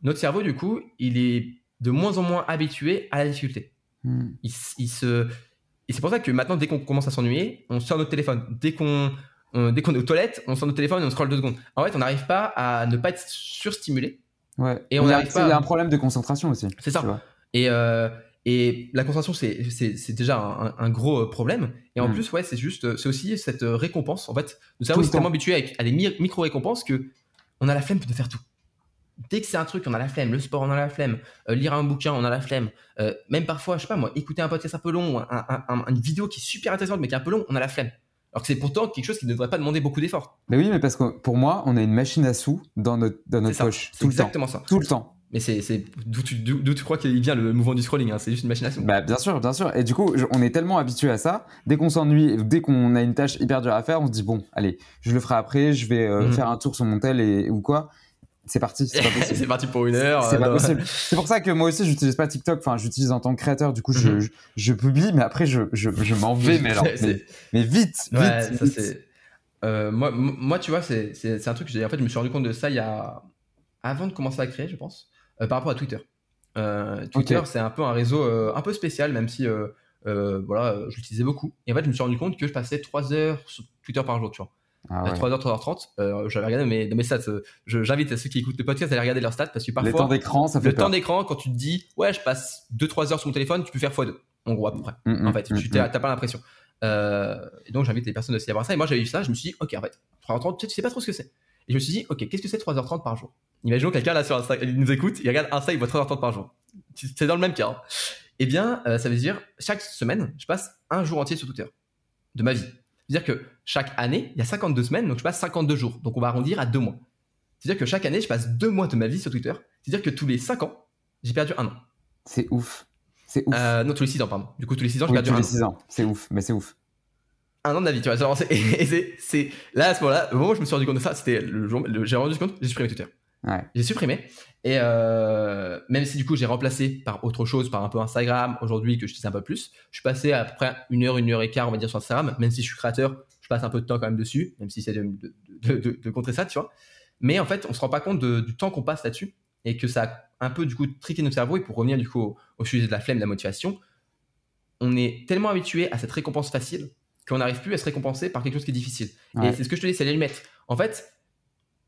Speaker 2: notre cerveau, du coup, il est de moins en moins habitué à la difficulté. Hmm. Il, se, et c'est pour ça que maintenant, dès qu'on commence à s'ennuyer, on sort notre téléphone. Dès qu'on dès qu'on est aux toilettes, on sort notre téléphone et on scrolle deux secondes. En fait, on n'arrive pas à ne pas être surstimulé.
Speaker 1: Ouais. Et on n'arrive pas. Il y a un problème de concentration aussi.
Speaker 2: C'est ça. Et, euh, et la concentration, c'est déjà un, gros euh, problème. Et en mm. plus, ouais, c'est juste, euh, c'est aussi cette euh, récompense. En fait, nous est tellement habitué à, des micro-récompenses que on a la flemme de faire tout. Dès que c'est un truc, on a la flemme. Le sport, on a la flemme. lire un bouquin, on a la flemme. même parfois, je sais pas moi, écouter un podcast un peu long, une vidéo qui est super intéressante mais qui est un peu long, on a la flemme. Alors que c'est pourtant quelque chose qui ne devrait pas demander beaucoup d'efforts.
Speaker 1: Mais oui, mais parce que pour moi, on a une machine à sous dans notre, dans notre poche.
Speaker 2: Tout exactement ça.
Speaker 1: Tout le temps.
Speaker 2: Mais c'est d'où tu, tu, crois qu'il vient le mouvement du scrolling, hein, c'est juste une machination.
Speaker 1: Bah bien sûr, bien sûr. Et du coup, on est tellement habitué à ça, dès qu'on s'ennuie, dès qu'on a une tâche hyper dure à faire, on se dit bon, allez, je le ferai après, je vais euh, mhm. faire un tour sur mon tel et ou quoi. C'est parti,
Speaker 2: c'est parti pour une heure.
Speaker 1: C'est pas possible. C'est pour ça que moi aussi, j'utilise pas TikTok. Enfin, j'utilise en tant que créateur. Du coup, je, mhm. je, publie, mais après, je, je, je m'en vais, mais alors, mais, vite, vite. Ouais, ça
Speaker 2: c'est. Euh, moi, moi, tu vois, c'est un truc. En fait, je me suis rendu compte de ça il y a avant de commencer à créer, je pense. Euh, par rapport à Twitter. Euh, Twitter, c'est un peu un réseau euh, un peu spécial, même si voilà, je l'utilisais beaucoup. Et en fait, je me suis rendu compte que je passais 3 heures sur Twitter par jour, tu vois. 3h, 3h30. J'avais regardé mes, mes stats. J'invite à ceux qui écoutent le podcast à aller regarder leurs stats parce que parfois.
Speaker 1: Le temps d'écran, ça fait
Speaker 2: Le temps d'écran, quand tu te dis, ouais, je passe 2-3 heures sur mon téléphone, tu peux faire x2. En gros, à peu près. Mm, mm, en fait, mm, tu n'as pas l'impression. et donc, j'invite les personnes aussi à voir ça. Et moi, j'avais vu ça, je me suis dit, ok, en fait, 3h30, tu sais pas trop ce que c'est. Et je me suis dit, ok, qu'est-ce que c'est 3h30 par jour? Imaginons quelqu'un là sur Insta, il nous écoute, il regarde Insta, il voit 3h30 par jour. C'est dans le même cas. Hein. Eh bien, euh, ça veut dire, chaque semaine, je passe un jour entier sur Twitter de ma vie. C'est-à-dire que chaque année, il y a 52 semaines, donc je passe 52 jours. Donc on va arrondir à deux mois. C'est-à-dire que chaque année, je passe deux mois de ma vie sur Twitter. C'est-à-dire que tous les 5 ans, j'ai perdu un an.
Speaker 1: C'est ouf. C'est ouf.
Speaker 2: Euh, non, tous les 6 ans, pardon. Du coup, tous les 6 ans, j'ai perdu un an. Tous les 6 ans.
Speaker 1: C'est ouf, mais c'est ouf
Speaker 2: un an de ma vie, tu vois. Et c'est là, à ce moment-là, au moment où je me suis rendu compte de ça, c'était le jour, j'ai rendu compte, j'ai supprimé Twitter. J'ai supprimé. Et euh, même si du coup j'ai remplacé par autre chose, par un peu Instagram, aujourd'hui que je sais un peu plus, je suis passé à peu près une heure, une heure et quart, on va dire, sur Instagram, même si je suis créateur, je passe un peu de temps quand même dessus, même si c'est de, de, de, contrer ça, tu vois. Mais en fait, on se rend pas compte du temps qu'on passe là-dessus et que ça a un peu du coup triqué notre cerveau. Et pour revenir du coup au, au sujet de la flemme, de la motivation, on est tellement habitué à cette récompense facile qu'on n'arrive plus à se récompenser par quelque chose qui est difficile. Et c'est ce que je te dis, c'est l'allumette. En fait,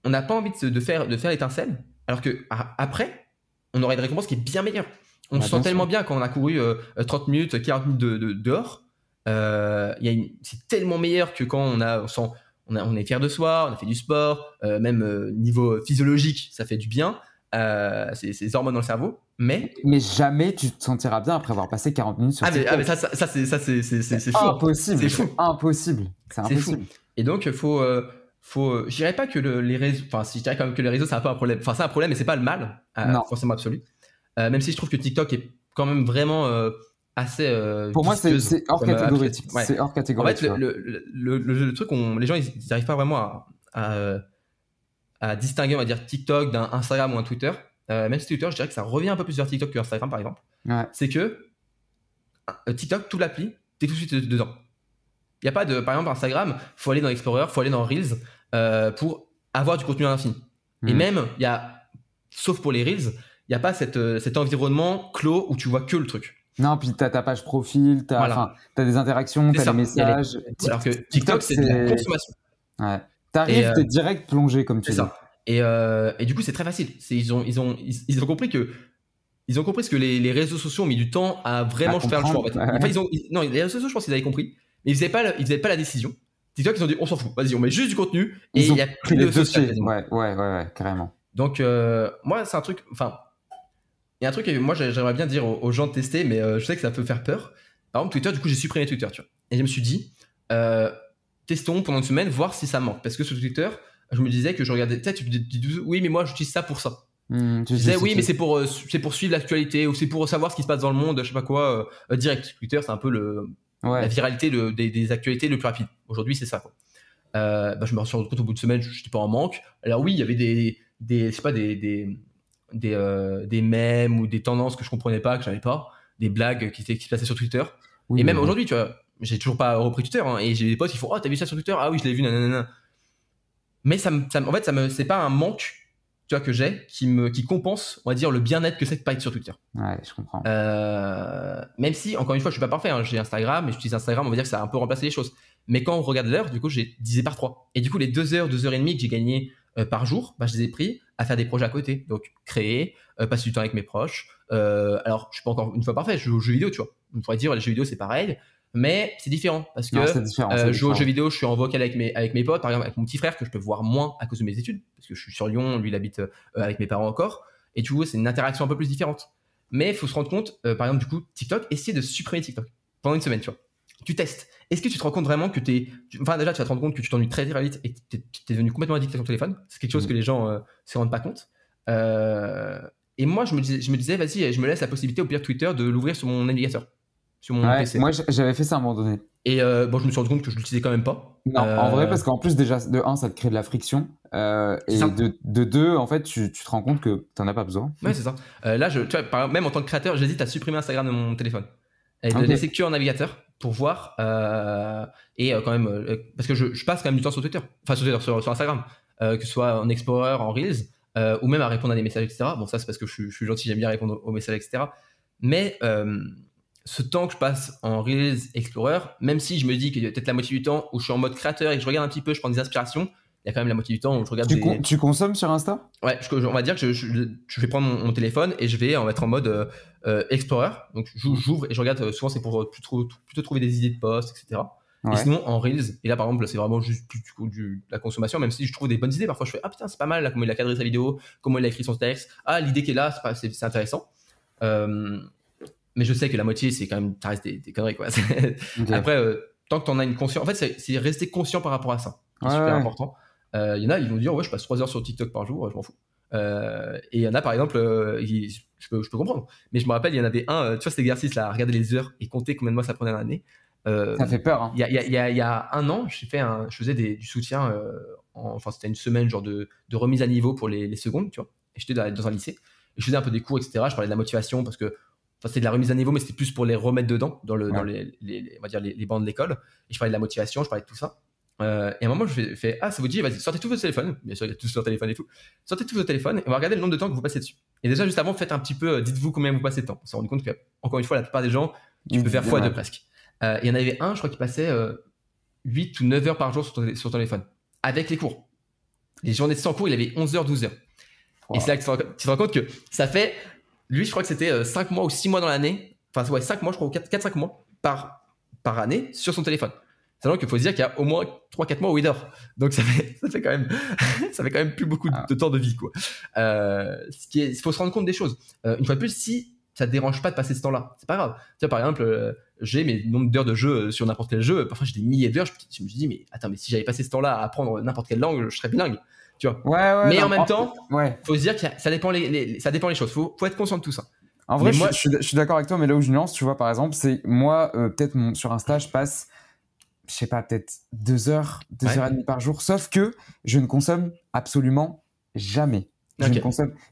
Speaker 2: on n'a pas envie de, faire, de faire l'étincelle, alors que après, on aurait une récompense qui est bien meilleure. On se sent tellement bien quand on a couru 30 euh, minutes, 40 minutes de, dehors. Euh, c'est tellement meilleur que quand on, a, on, on, est fier de soi, on a fait du sport, euh, même niveau physiologique, ça fait du bien. C'est ces hormones dans le cerveau. Mais...
Speaker 1: mais jamais tu te sentiras bien après avoir passé 40 minutes sur
Speaker 2: ah, mais, ah, mais ça, ça, ça c'est fou.
Speaker 1: Impossible. C'est fou. Impossible. C'est impossible.
Speaker 2: Et donc, il faut, faut je dirais pas que les réseaux enfin si je dirais quand même que les réseaux c'est un peu un problème enfin c'est un problème mais c'est pas le mal euh, forcément absolu euh, même si je trouve que TikTok est quand même vraiment euh, assez
Speaker 1: pour moi c'est hors catégorie c'est hors catégorie
Speaker 2: en fait le, le, le, truc on, les gens ils n'arrivent pas vraiment à, à, distinguer on va dire TikTok d'un Instagram ou un Twitter même si Twitter je dirais que ça revient un peu plus vers TikTok que Instagram par exemple c'est que TikTok tout l'appli t'es tout de suite dedans il n'y a pas de, par exemple, Instagram, faut aller dans Explorer, faut aller dans Reels euh, pour avoir du contenu à l'infini. Et hmm. même, il y a, sauf pour les Reels, il n'y a pas cette, euh, cet environnement clos où tu vois que le truc.
Speaker 1: Non, puis tu as ta page profil, tu as, des interactions, tu as des messages.
Speaker 2: Alors que TikTok, c'est de la consommation.
Speaker 1: Ouais. T'arrives,
Speaker 2: euh,
Speaker 1: t'es direct plongé, comme tu dis.
Speaker 2: ça. Et, euh, et du coup, c'est très facile. C'est- Ils ont, ils, ont, ils, ils ont compris que. Ils ont compris ce que les, les réseaux sociaux ont mis du temps à vraiment
Speaker 1: À
Speaker 2: faire le choix. En fait.
Speaker 1: comprendre.
Speaker 2: Enfin, ils ont, ils- non, les réseaux sociaux, je pense qu'ils avaient compris, mais ils faisaient pas, le- ils faisaient pas la décision. TikTok, ils ont dit, on s'en fout. Vas-y, on met juste du contenu et il y a plus de social.
Speaker 1: Ouais, ouais, ouais, ouais, carrément.
Speaker 2: Donc, euh, moi, c'est un truc. Enfin, il y a un truc que moi, j'ai- j'aimerais bien dire aux, aux gens de tester, mais euh, je sais que ça peut faire peur. Par exemple, Twitter, du coup, j'ai supprimé Twitter, tu vois. Et je me suis dit, euh, testons pendant une semaine, voir si ça manque. Parce que sur Twitter, je me disais que je regardais. Tu sais, tu me dis, oui, mais moi, j'utilise ça pour ça.
Speaker 1: Tu
Speaker 2: Je disais,
Speaker 1: sais,
Speaker 2: oui, mais c'est pour, euh, c'est pour suivre l'actualité ou c'est pour savoir ce qui se passe dans le monde, je sais pas quoi, euh, euh, direct. Twitter, c'est un peu le, la viralité le- des, des actualités le plus rapide. Aujourd'hui, c'est ça. Quoi. Euh, bah, je me suis rendu compte au bout de semaine, je n'étais pas en manque. Alors oui, il y avait des, des je sais pas, des, des, des, euh, des mèmes ou des tendances que je comprenais pas, que j'avais pas, des blagues qui, étaient- qui se passaient sur Twitter.
Speaker 1: Oui,
Speaker 2: et même aujourd'hui, tu vois, j'ai toujours pas repris Twitter hein, et j'ai des potes qui font, oh, t'as vu ça sur Twitter? Ah oui, je l'ai vu, nanana. Mais ça me, ça me- en fait, ça me, c'est pas un manque, tu vois, que j'ai qui me, qui compense, on va dire, le bien-être que c'est de pas être sur Twitter.
Speaker 1: Ouais, je comprends.
Speaker 2: Euh, même si, encore une fois, je suis pas parfait. hein. J'ai Instagram et j'utilise Instagram, on va dire que ça a un peu remplacé les choses. Mais quand on regarde l'heure, du coup, j'ai divisé par 3. Et du coup, les 2 heures, 2 heures et demie que j'ai gagné euh, par jour, bah, je les ai pris à faire des projets à côté. Donc, créer, euh, passer du temps avec mes proches. Alors, je suis pas encore une fois parfait, je joue aux jeux vidéo, tu vois. On pourrait dire, les jeux vidéo, c'est pareil. Mais c'est différent parce que
Speaker 1: Non, différent.
Speaker 2: euh,
Speaker 1: c'est
Speaker 2: je joue aux jeux vidéo, je suis en vocal avec mes, avec mes potes, par exemple avec mon petit frère que je peux voir moins à cause de mes études, parce que je suis sur Lyon, lui il habite euh, avec mes parents encore, et tu vois, c'est une interaction un peu plus différente. Mais il faut se rendre compte, euh, par exemple, du coup, TikTok, essayer de supprimer TikTok pendant une semaine, tu vois. Tu testes. Est-ce que tu te rends compte vraiment que t'es. tu- Enfin, déjà, tu vas te rendre compte que tu t'ennuies très très vite et que t'es t'es devenu complètement addict à ton téléphone. C'est quelque chose
Speaker 1: Mhm.
Speaker 2: que les gens euh, se rendent pas compte. Et moi, je me disais, je me disais vas-y, je me laisse la possibilité au pire Twitter de l'ouvrir sur mon navigateur, sur mon
Speaker 1: Ouais,
Speaker 2: PC.
Speaker 1: moi, j'avais fait ça à un moment donné.
Speaker 2: Et euh, bon, je me suis rendu compte que je l'utilisais quand même pas.
Speaker 1: Non, en
Speaker 2: Euh,
Speaker 1: vrai, parce qu'en plus, déjà, de un, ça te crée de la friction. euh, et
Speaker 2: ça.
Speaker 1: de, de deux, en fait, tu, tu te rends compte que t'en as pas besoin.
Speaker 2: Ouais, c'est ça. Euh, là, je, tu vois, par- même en tant que créateur, j'hésite à supprimer Instagram de mon téléphone et de
Speaker 1: Ok.
Speaker 2: le laisser que en navigateur pour voir. euh, et euh, quand même, euh, parce que je, je passe quand même du temps sur Twitter, enfin sur Twitter, sur, sur Instagram, euh, que ce soit en Explorer, en Reels, euh, ou même à répondre à des messages, etc. Bon, ça, c'est parce que je, suis- je suis gentil, j'aime bien répondre aux messages, etc. Mais euh, ce temps que je passe en Reels, Explorer, même si je me dis qu'il y a peut-être la moitié du temps où je suis en mode créateur et que je regarde un petit peu, je prends des inspirations, il y a quand même la moitié du temps où je regarde
Speaker 1: Tu,
Speaker 2: des...
Speaker 1: con- tu consommes sur Insta?
Speaker 2: Ouais, je- on va dire que je, je- je vais prendre mon, mon téléphone et je vais en mettre en mode euh, euh, Explorer. Donc j'ou- j'ouvre et je regarde. euh, souvent c'est pour plutôt, plutôt trouver des idées de posts, etc.
Speaker 1: Ouais.
Speaker 2: Et sinon en Reels, et là par exemple c'est vraiment juste du, la consommation, même si je trouve des bonnes idées, parfois je fais ah putain c'est pas mal là, comment il a cadré sa vidéo, comment il a écrit son texte, ah l'idée qui est là c'est intéressant. Euh, mais je sais que la moitié c'est quand même ça reste des, des conneries quoi. C'est-. Après euh, tant que t'en as une conscience, en fait c'est- c'est rester conscient par rapport à ça qui est
Speaker 1: Ouais,
Speaker 2: super
Speaker 1: ouais.
Speaker 2: important. Euh, Il y en a, ils vont dire, ouais, je passe 3 heures sur TikTok par jour, je m'en fous. Euh, et il y en a, par exemple, euh, ils- je, peux, je peux comprendre. Mais je me rappelle, il y en avait un, euh, tu vois, cet exercice-là, regarder les heures et compter combien de mois ça prenait l'année. Euh,
Speaker 1: Ça fait peur. Hein.
Speaker 2: il y, a, y a- y a- il y a un an, j'ai fait un, je faisais des- du soutien, euh, en- enfin, c'était une semaine, genre de, de remise à niveau pour les, les secondes, tu vois. Et j'étais dans, dans un lycée. Et je faisais un peu des cours, etc. Je parlais de la motivation parce que, enfin, c'était de la remise à niveau, mais c'était plus pour les remettre dedans, dans, le,
Speaker 1: Ouais.
Speaker 2: dans les, les- les- on va dire les, les bancs de l'école. Et je parlais de la motivation, je parlais de tout ça. Euh, et à un moment, je fais, fais, Ah, ça vous dit, vas-y, sortez tous vos téléphones. Bien sûr, il y a tous sur téléphone et tout. Sortez tous vos téléphones et on va regarder le nombre de temps que vous passez dessus. Et déjà, juste avant, faites un petit peu, euh, dites-vous combien vous passez de temps. On s'est rendu compte que, encore une fois, la plupart des gens, tu peux faire
Speaker 1: Ouais.
Speaker 2: x2 presque. Euh, Il y en avait un, je crois, qui passait euh, 8 ou 9 heures par jour sur ton, sur ton téléphone. Avec les cours. Les journées sans cours, il avait 11 heures, 12 heures. Et c'est là que tu te rends compte que ça fait. Lui, je crois que c'était 5 mois ou 6 mois dans l'année. Enfin, ouais, 5 mois, je crois, ou 4-5 mois par, par année sur son téléphone. Donc qu'il faut se dire qu'il y a au moins 3-4 mois où il dort. Donc ça fait, ça fait quand même, ça fait quand même plus beaucoup de,
Speaker 1: Ah.
Speaker 2: de temps de vie, quoi. Euh, ce qui est, il faut se rendre compte des choses. Euh, une fois de plus, si ça te dérange pas de passer ce temps-là, c'est pas grave. Tu vois, par exemple, euh, j'ai mes nombres d'heures de jeu euh, sur n'importe quel jeu. Parfois, j'ai des milliers d'heures. Je, je me dis, mais attends, mais si j'avais passé ce temps-là à apprendre n'importe quelle langue, je serais bilingue. Tu vois.
Speaker 1: Ouais, ouais.
Speaker 2: mais
Speaker 1: non,
Speaker 2: en même temps,
Speaker 1: Ouais.
Speaker 2: faut se dire que ça dépend les, les- ça dépend les choses. Faut, faut être conscient de tout ça.
Speaker 1: En vrai, je,
Speaker 2: moi-
Speaker 1: je suis- je suis d'accord avec toi, mais là où je nuance, tu vois, par exemple, c'est moi, euh, peut-être sur Insta, je passe, je sais pas, peut-être deux heures, deux
Speaker 2: Ouais.
Speaker 1: heures et demie par jour, sauf que je ne consomme absolument jamais. Je.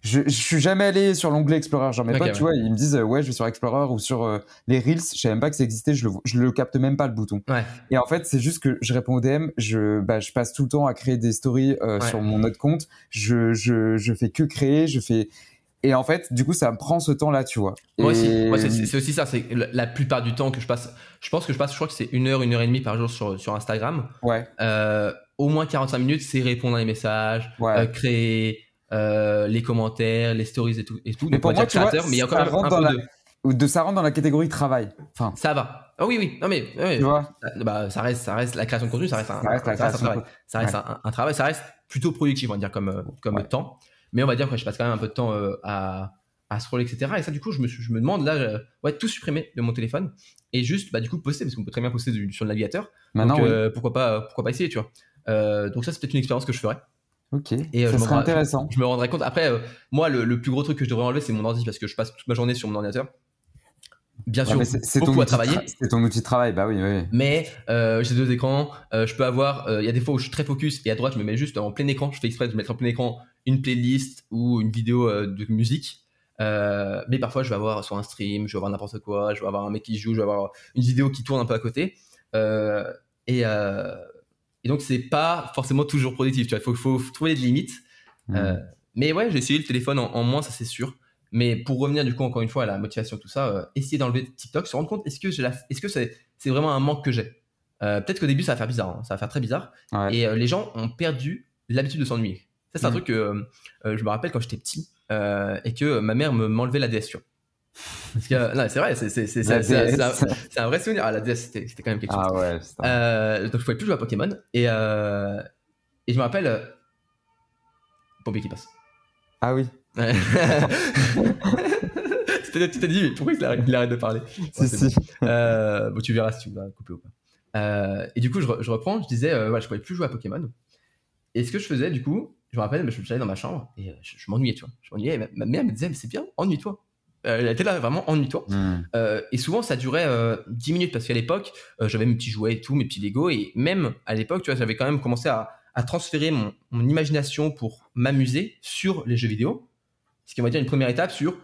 Speaker 1: Je, je suis jamais allé sur l'onglet Explorer.
Speaker 2: Ok,
Speaker 1: potes,
Speaker 2: ouais.
Speaker 1: tu vois, ils me disent euh, ouais, je vais sur Explorer ou sur euh, les Reels. Je savais même pas que ça existait. Je le, je le capte même pas le bouton.
Speaker 2: Ouais.
Speaker 1: Et en fait, c'est juste que je réponds aux DM. Je, bah, je passe tout le temps à créer des stories euh,
Speaker 2: Ouais.
Speaker 1: sur mon autre compte. Je, je, je fais que créer. Je fais. Et en fait, du coup, ça me prend ce temps-là, tu vois.
Speaker 2: Moi aussi,
Speaker 1: Et-
Speaker 2: moi, c'est- aussi ça. C'est la, la plupart du temps que je passe. Je pense que je passe, je crois que c'est une heure, une heure et demie par jour sur, sur Instagram.
Speaker 1: Ouais,
Speaker 2: Euh, au moins 45 minutes, c'est répondre à les messages,
Speaker 1: ouais.
Speaker 2: créer euh, les commentaires, les stories et tout. Et tout.
Speaker 1: Mais pour moi,
Speaker 2: dire
Speaker 1: tu vois,
Speaker 2: créateur, mais il y a
Speaker 1: ça
Speaker 2: quand même
Speaker 1: rentre
Speaker 2: un
Speaker 1: dans
Speaker 2: peu
Speaker 1: la-
Speaker 2: de.
Speaker 1: Ça rentre dans la catégorie travail. Enfin,
Speaker 2: Ça va. Ah oui, oui. Non, mais.
Speaker 1: tu vois,
Speaker 2: bah, ça reste, ça reste la création de contenu, ça reste un,
Speaker 1: ça reste la
Speaker 2: ça reste un
Speaker 1: création.
Speaker 2: travail. Ça reste un, un travail, ça reste plutôt productif, on va dire, comme, euh, comme
Speaker 1: Ouais.
Speaker 2: temps. Mais on va dire que je passe quand même un peu de temps euh, à, à scroller, etc. Et ça, du coup, je me, je me demande là, ouais, tout supprimer de mon téléphone et juste, bah, du coup, poster, parce qu'on peut très bien poster du- sur le navigateur.
Speaker 1: Maintenant,
Speaker 2: donc,
Speaker 1: oui.
Speaker 2: euh, pourquoi, pas, pourquoi pas essayer, tu vois. Euh, donc, ça, c'est peut-être une expérience que je ferais.
Speaker 1: Ok,
Speaker 2: et, euh,
Speaker 1: ça
Speaker 2: je
Speaker 1: serait intéressant.
Speaker 2: Je me rendrai compte. Après, euh, moi, le, le plus gros truc que je devrais enlever, c'est mon ordi, parce que je passe toute ma journée sur mon ordinateur. Bien
Speaker 1: Ouais,
Speaker 2: sûr,
Speaker 1: c'est ton
Speaker 2: à
Speaker 1: outil de
Speaker 2: travailler.
Speaker 1: tra- C'est ton outil de travail, bah oui, oui.
Speaker 2: Mais euh, j'ai deux écrans, je peux avoir, il y a des fois où je suis très focus et à droite je me mets juste en plein écran, je fais exprès de mettre en plein écran une playlist ou une vidéo de musique. Mais parfois je vais avoir sur un stream, je vais avoir n'importe quoi, je vais avoir un mec qui joue, je vais avoir une vidéo qui tourne un peu à côté. Et, et donc c'est pas forcément toujours productif, tu vois, il faut, faut trouver des limites. Euh,
Speaker 1: Mm.
Speaker 2: mais ouais, j'ai essayé le téléphone en, en moins, ça c'est sûr. Mais pour revenir du coup encore une fois à la motivation, tout ça, euh, essayer d'enlever TikTok, se rendre compte est-ce que c'est, vraiment un manque que j'ai? Euh, Peut-être qu'au début ça va faire bizarre, hein, ça va faire très bizarre.
Speaker 1: Ouais.
Speaker 2: Et euh, les gens ont perdu l'habitude de s'ennuyer. Ça c'est un
Speaker 1: Mm.
Speaker 2: truc que euh, euh, je me rappelle quand j'étais petit euh, et que ma mère me m'enlevait la DS. Parce que non, c'est vrai, c'est, un, vrai souvenir. Ah, la DS c'était, quand même quelque chose.
Speaker 1: Ah ouais.
Speaker 2: Euh, donc je pouvais plus jouer à Pokémon et euh, et je me rappelle euh, pompier qui passe.
Speaker 1: Ah oui.
Speaker 2: Ouais. tu t'es dit mais pourquoi il arrête, il arrête de parler? Ouais,
Speaker 1: Si, si.
Speaker 2: bon. Euh, bon, tu verras si tu vas couper ou pas. Et du coup je, je reprends, je disais voilà, je pouvais plus jouer à Pokémon. Et ce que je faisais du coup, je me rappelle, mais je j'allais dans ma chambre et je, je m'ennuyais, tu vois. Je m'ennuyais. et Ma, ma mère me disait mais c'est bien, ennuie-toi. Euh, elle était là vraiment ennuie-toi.
Speaker 1: Mm.
Speaker 2: Euh, et souvent, ça durait euh, 10 minutes parce qu'à l'époque, euh, j'avais mes petits jouets et tout, mes petits Lego. Et même à l'époque, tu vois, j'avais quand même commencé à, à transférer mon, mon imagination pour m'amuser sur les jeux vidéo. Ce qui, on va dire, une première étape sur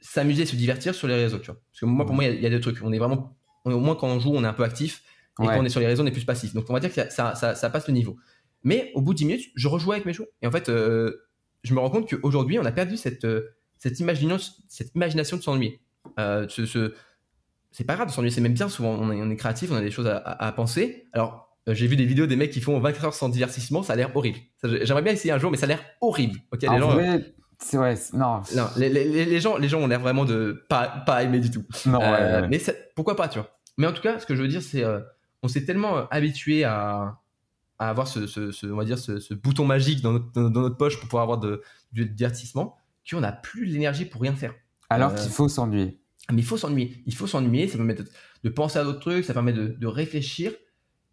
Speaker 2: s'amuser, se divertir sur les réseaux, tu vois. Parce que moi, pour moi, il y a- il y, a des trucs. On est vraiment, on est- au moins quand on joue, on est un peu actif. Et
Speaker 1: Ouais.
Speaker 2: quand on est sur les réseaux, on est plus passif. Donc, on va dire que ça, ça, ça- ça passe le niveau. Mais au bout de 10 minutes, je rejouais avec mes jouets. Et en fait, euh, je me rends compte qu'aujourd'hui, on a perdu cette, euh, cette, imagination, cette imagination de s'ennuyer. Euh, ce, ce- c'est pas grave de s'ennuyer, c'est même bien. Souvent, on est, on est créatif, on a des choses à, à- à penser. Alors, euh, j'ai vu des vidéos des mecs qui font 24 heures sans divertissement, ça a l'air horrible. J'aimerais bien essayer un jour, mais ça a l'air horrible. Ok, les
Speaker 1: En
Speaker 2: gens,
Speaker 1: vrai, ouais, c'est- non.
Speaker 2: non, les, les- les- les gens, les gens ont l'air vraiment de pas, pas aimer du tout.
Speaker 1: Non, ouais,
Speaker 2: Euh,
Speaker 1: ouais.
Speaker 2: Mais ça- pourquoi pas, tu vois. Mais en tout cas, ce que je veux dire, c'est euh, on s'est tellement euh, habitué à, à avoir ce, ce- ce- on va dire, ce, ce bouton magique dans notre, dans notre poche pour pouvoir avoir de, du divertissement qu'on n'a plus l'énergie pour rien faire.
Speaker 1: Alors
Speaker 2: euh,
Speaker 1: qu'il faut s'ennuyer.
Speaker 2: Mais il faut s'ennuyer. Il faut s'ennuyer. Ça permet de, de penser à d'autres trucs. Ça permet de, de réfléchir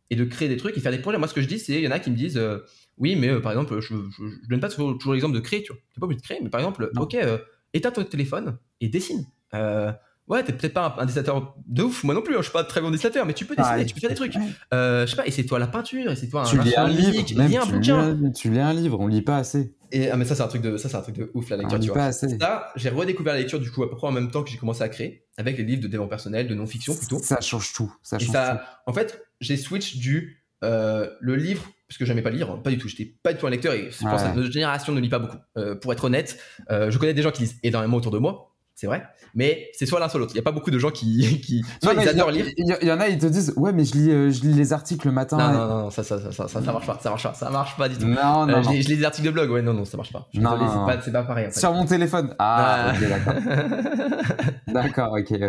Speaker 2: et de créer des trucs et faire des projets. Moi, ce que je dis, c'est il y en a qui me disent euh, oui, mais euh, par exemple, je, je donne pas toujours, toujours l'exemple de créer. Tu vois, t'es pas obligé de créer, mais par exemple,
Speaker 1: Non.
Speaker 2: ok, euh, éteins ton téléphone et dessine. Ouais, t'es peut-être pas un, un dessinateur de ouf. Moi non plus. hein, je suis pas très bon dessinateur, mais tu peux dessiner.
Speaker 1: Ah,
Speaker 2: tu peux faire des trucs. je sais pas. Essaie-toi la peinture. Essaie-toi un
Speaker 1: Tu lis un livre,
Speaker 2: lis un
Speaker 1: tu, lis un, tu lis un livre, on lit pas assez.
Speaker 2: Et ah, mais ça, c'est un truc de ça, c'est un truc de ouf la lecture. tu vois. Ça, j'ai redécouvert la lecture du coup à peu près en même temps que j'ai commencé à créer avec les livres de développement personnel, de non-fiction plutôt.
Speaker 1: Ça change tout. Ça
Speaker 2: Et
Speaker 1: tout.
Speaker 2: en fait, j'ai switch du euh, le livre parce que j'aimais pas lire, pas du tout. J'étais pas du tout un lecteur et je pense que notre génération ne lit pas beaucoup. Euh, pour être honnête, euh, je connais des gens qui lisent énormément autour de moi, c'est vrai, mais c'est soit l'un soit l'autre. Il y a pas beaucoup de gens qui, qui soit
Speaker 1: Non,
Speaker 2: ils
Speaker 1: il y a-
Speaker 2: adorent lire.
Speaker 1: Il y, en a, ils te disent Ouais, mais je lis, euh, je lis les articles le matin.
Speaker 2: Non,
Speaker 1: et-
Speaker 2: non, non, non, ça, ça, ça, ça, ça, marche pas, ça marche pas, ça marche pas du tout.
Speaker 1: non,
Speaker 2: Euh,
Speaker 1: non,
Speaker 2: je,
Speaker 1: non.
Speaker 2: lis, je lis des articles de blog, ouais, non, non, ça marche pas. Je
Speaker 1: Non, non,
Speaker 2: c'est pas, c'est pas pareil. En fait.
Speaker 1: Sur mon téléphone. Ah,
Speaker 2: Ah.
Speaker 1: ok, d'accord. D'accord, ok, ok,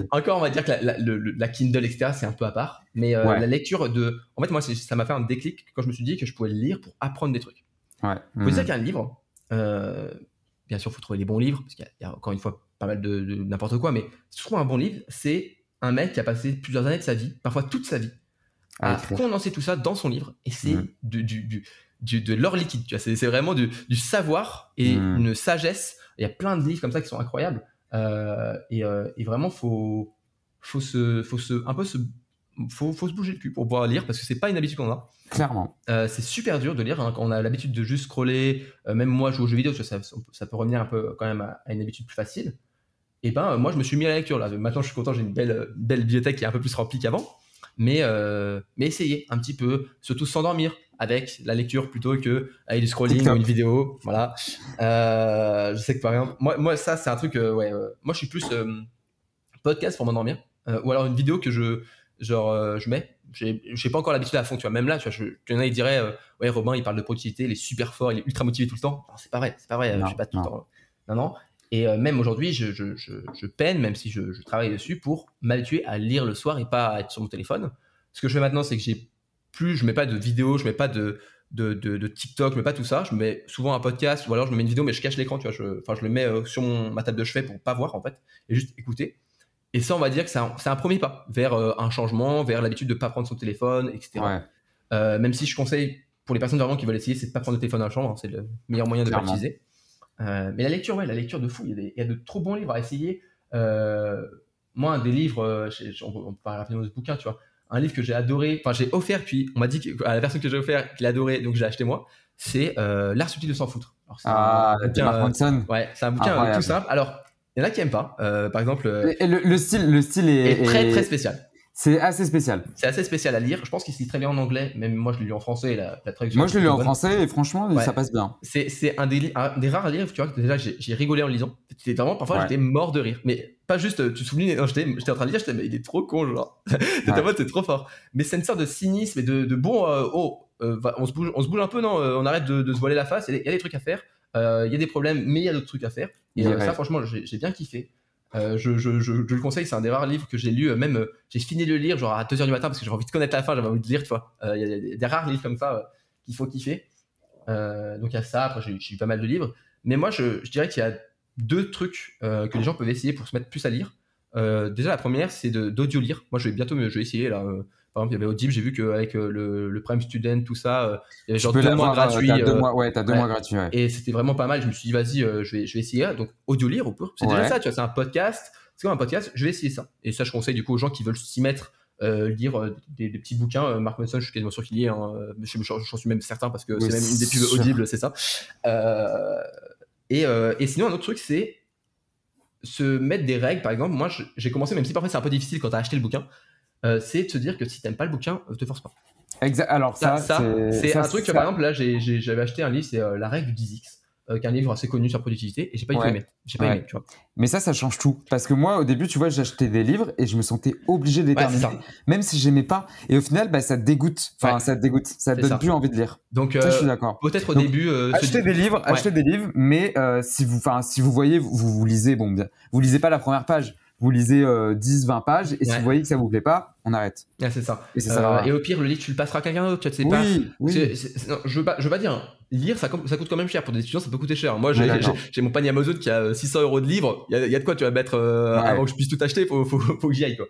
Speaker 1: ok.
Speaker 2: Encore, on va dire que la, la- le- le- la Kindle, etc., c'est un peu à part. Mais euh,
Speaker 1: Ouais.
Speaker 2: la lecture de. En fait, moi, ça m'a fait un déclic quand je me suis dit que je pouvais le lire pour apprendre des trucs.
Speaker 1: Ouais.
Speaker 2: Il faut
Speaker 1: mm.
Speaker 2: dire qu'un livre, bien sûr, il faut trouver les bons livres, parce qu'il y, a encore une fois pas mal de, de n'importe quoi, mais si tu trouves un bon livre, c'est un mec qui a passé plusieurs années de sa vie, parfois toute sa vie,
Speaker 1: À
Speaker 2: condenser tout ça dans son livre, et c'est
Speaker 1: Mhm.
Speaker 2: du, du, du, de l'or liquide, tu vois, c'est vraiment du, du savoir et
Speaker 1: Mhm.
Speaker 2: une sagesse. Il y a plein de livres comme ça qui sont incroyables, euh, et, euh, et vraiment, faut, faut se, faut se, un peu se, faut, faut se bouger le cul pour pouvoir lire, parce que c'est pas une habitude qu'on a.
Speaker 1: Clairement.
Speaker 2: Euh, c'est super dur de lire hein, quand on a l'habitude de juste scroller. même moi, je joue aux jeux vidéo, ça, ça peut revenir un peu quand même à, à une habitude plus facile. Et ben, euh, moi, je me suis mis à la lecture là. Maintenant, je suis content, j'ai une belle, euh, belle bibliothèque qui est un peu plus remplie qu'avant. mais, mais essayez un petit peu, surtout s'endormir avec la lecture plutôt que avec du scrolling ou une vidéo. Voilà. je sais que par exemple, moi, moi ça c'est un truc, ouais, moi je suis plus podcast pour m'endormir, ou alors une vidéo que je, genre, je mets j'ai pas encore l'habitude à fond, tu vois. Même là, tu vois, je, il y en a, ils diraient, euh, ouais, Robin, il parle de productivité, il est super fort, il est ultra motivé tout le temps. C'est pas vrai, c'est pas vrai, je suis pas tout le temps. Non, non. Et euh, même aujourd'hui, je, je, je, peine, même si je, travaille dessus, pour m'habituer à lire le soir et pas à être sur mon téléphone. Ce que je fais maintenant, c'est que j'ai plus, je mets pas de vidéos, je mets pas de, de, de, TikTok, je mets pas tout ça. Je mets souvent un podcast ou alors je me mets une vidéo, mais je cache l'écran, tu vois. Enfin, je, le mets euh, sur ma table de chevet pour pas voir en fait et juste écouter. Et ça, on va dire que c'est un, premier pas vers euh, un changement, vers l'habitude de ne pas prendre son téléphone, etc. Même si je conseille, pour les personnes vraiment qui veulent essayer, c'est de pas prendre le téléphone dans la chambre, hein, c'est le meilleur moyen de l'utiliser. Euh, mais la lecture, ouais, la lecture de fou, il y, a de trop bons livres à essayer. moi, un des livres, on, peut parler rapidement de ce bouquin, tu vois, un livre que j'ai adoré, enfin j'ai offert, puis on m'a dit à la personne que j'ai offert qu'il adorait, donc j'ai acheté moi, c'est L'art subtil de s'en foutre.
Speaker 1: ah, un bouquin,
Speaker 2: ouais, c'est un bouquin tout simple. Alors, il y en a qui aiment pas. Euh, par exemple.
Speaker 1: Euh, le, style, le style est,
Speaker 2: très très spécial.
Speaker 1: C'est assez spécial.
Speaker 2: C'est assez spécial à lire. Je pense qu'il se lit très bien en anglais. Même moi, je l'ai lu en français. La, la
Speaker 1: moi, je l'ai lu en français et franchement, ça passe bien.
Speaker 2: C'est un des, des rares livres, tu vois, déjà, j'ai rigolé en lisant. C'était vraiment, parfois, j'étais mort de rire. Mais pas juste, tu te souviens, j'étais en train de lire, j'étais, mais il est trop con, genre. C'était ouais. c'est trop fort. Mais c'est une sorte de cynisme et de, de bon, euh, oh, on, se bouge, on se bouge un peu, non, on arrête de, de se voiler la face. Il y a des trucs à faire. Il y a des problèmes, mais il y a d'autres trucs à faire. Et ça, franchement, j'ai bien kiffé. Euh, je, le conseille, c'est un des rares livres que j'ai lu, euh, même euh, j'ai fini de le lire genre à 2h du matin parce que j'ai envie de connaître la fin, j'avais envie de lire, tu vois. Il y, a des rares livres comme ça qu'il faut kiffer. donc il y a ça, après j'ai lu pas mal de livres. Mais moi je, dirais qu'il y a deux trucs que les gens peuvent essayer pour se mettre plus à lire. déjà la première c'est d'audio lire. Moi je vais bientôt je vais essayer là par exemple, il y avait Audible, j'ai vu qu'avec euh, le, le Prime Student, tout ça, euh, il y avait genre deux mois gratuits.
Speaker 1: As deux mois, ouais, t'as deux mois gratuits. Ouais.
Speaker 2: Et c'était vraiment pas mal. Je me suis dit, vas-y, euh, je, vais, je vais essayer. Donc, audio lire, c'est déjà ça, tu vois, c'est un podcast. C'est comme un podcast, je vais essayer ça. Et ça, je conseille du coup aux gens qui veulent s'y mettre, lire des, des, petits bouquins. Mark Manson, je suis quasiment sûr qu'il y est. Hein. J'en suis même certain parce que c'est même une des pubs audibles, c'est ça. Et, et, sinon, un autre truc, c'est se mettre des règles. Par exemple, moi, j'ai commencé, même si parfois c'est un peu difficile quand tu as acheté le bouquin, euh, c'est de se dire que si t'aimes pas le bouquin, ne te force pas.
Speaker 1: Exact. Alors ça,
Speaker 2: c'est un truc. par exemple, là, j'avais acheté un livre, c'est euh, La règle du 10x. Euh, qui est un livre assez connu sur la productivité et j'ai pas aimé. J'ai pas aimé, tu vois.
Speaker 1: Mais ça, ça change tout. Parce que moi, au début, tu vois, j'achetais des livres et je me sentais obligé de terminer, même si j'aimais pas. Et au final, bah, ça te dégoûte. Enfin, ça te dégoûte. Ça te donne plus envie de lire.
Speaker 2: Donc, je suis d'accord. Peut-être au début.
Speaker 1: acheter des livres, acheter des livres, mais si vous, enfin, si vous voyez, vous, vous lisez, bon, vous lisez pas la première page vous lisez 10, euh, 20 pages, et si vous voyez que ça vous plaît pas, on arrête.
Speaker 2: c'est ça. Euh, et, au pire, le livre, tu le passeras à quelqu'un d'autre, tu sais pas. Oui. je veux pas, je veux pas dire, lire, ça, ça coûte quand même cher. Pour des étudiants, ça peut coûter cher. Moi, j'ai mon panier Amazon qui a 600 euros de livres. Il y, a de quoi tu vas mettre, euh, avant que je puisse tout acheter, faut, faut, faut que j'y aille, quoi.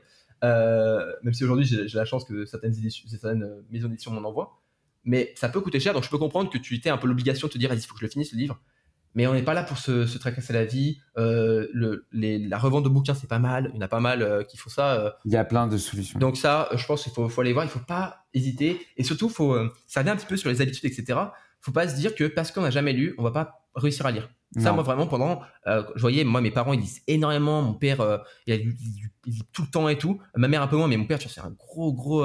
Speaker 2: même si aujourd'hui, j'ai la chance que certaines, certaines maisons d'édition m'en envoient. Mais ça peut coûter cher, donc je peux comprendre que tu aies un peu l'obligation de te dire, il faut que je le finisse, le livre mais on n'est pas là pour se, se, tracasser la vie. Euh, le, les, la revente de bouquins, c'est pas mal. Il y en a pas mal euh, qui font ça. Euh.
Speaker 1: Il y a plein de solutions.
Speaker 2: Donc ça, je pense qu'il faut, faut, aller voir. Il faut pas hésiter. Et surtout, faut, ça revient un petit peu sur les habitudes, etc. Faut pas se dire que parce qu'on n'a jamais lu, on va pas réussir à lire. Ça, moi, vraiment, pendant, je voyais, moi, mes parents, ils lisent énormément. Mon père, il, a, il, lit tout le temps et tout. Ma mère, un peu moins, mais mon père, tu vois, c'est un gros, gros,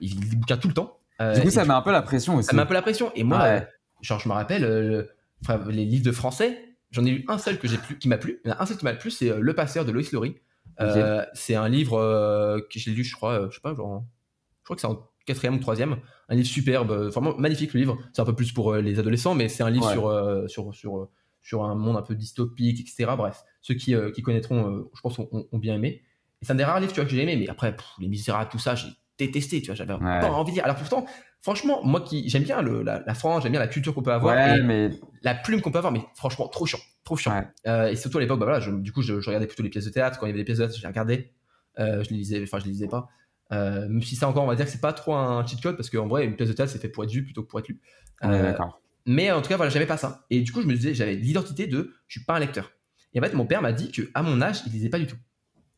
Speaker 2: il lit des bouquins tout le temps.
Speaker 1: du coup, ça met un peu la pression aussi.
Speaker 2: Ça met un peu la pression. Et moi, genre, je me rappelle, enfin, les livres de français, j'en ai lu un seul que j'ai qui m'a plu. Il y en a un seul qui m'a plu, c'est euh, Le Passeur de Lois Lowry. Euh, c'est un livre euh, que j'ai lu, je crois, je sais pas, genre, je crois que c'est en quatrième ou troisième. Un livre superbe, vraiment magnifique le livre. C'est un peu plus pour les adolescents, mais c'est un livre sur, sur, sur, sur un monde un peu dystopique, etc. Bref, ceux qui, qui connaîtront, je pense, ont, bien aimé. Et c'est un des rares livres tu vois, que j'ai aimé, mais après, Les Misérables, tout ça, j'ai détesté, tu vois, j'avais pas envie. Alors pourtant, franchement, moi qui j'aime bien le, la, France, j'aime bien la culture qu'on peut avoir, mais... la plume qu'on peut avoir, mais franchement, trop chiant, trop chiant. Euh, et surtout à l'époque, bah voilà, du coup, je, regardais plutôt les pièces de théâtre. Quand il y avait des pièces de théâtre, je les regardais. Euh, je les lisais, enfin, je les lisais pas. Euh, même si ça encore, on va dire que c'est pas trop un cheat code parce qu'en vrai, une pièce de théâtre, c'est fait pour être vu plutôt que pour être lu. mais en tout cas, voilà, j'avais pas ça. Et du coup, je me disais, j'avais l'identité de, je suis pas un lecteur. Et en fait, mon père m'a dit que à mon âge, il lisait pas du tout.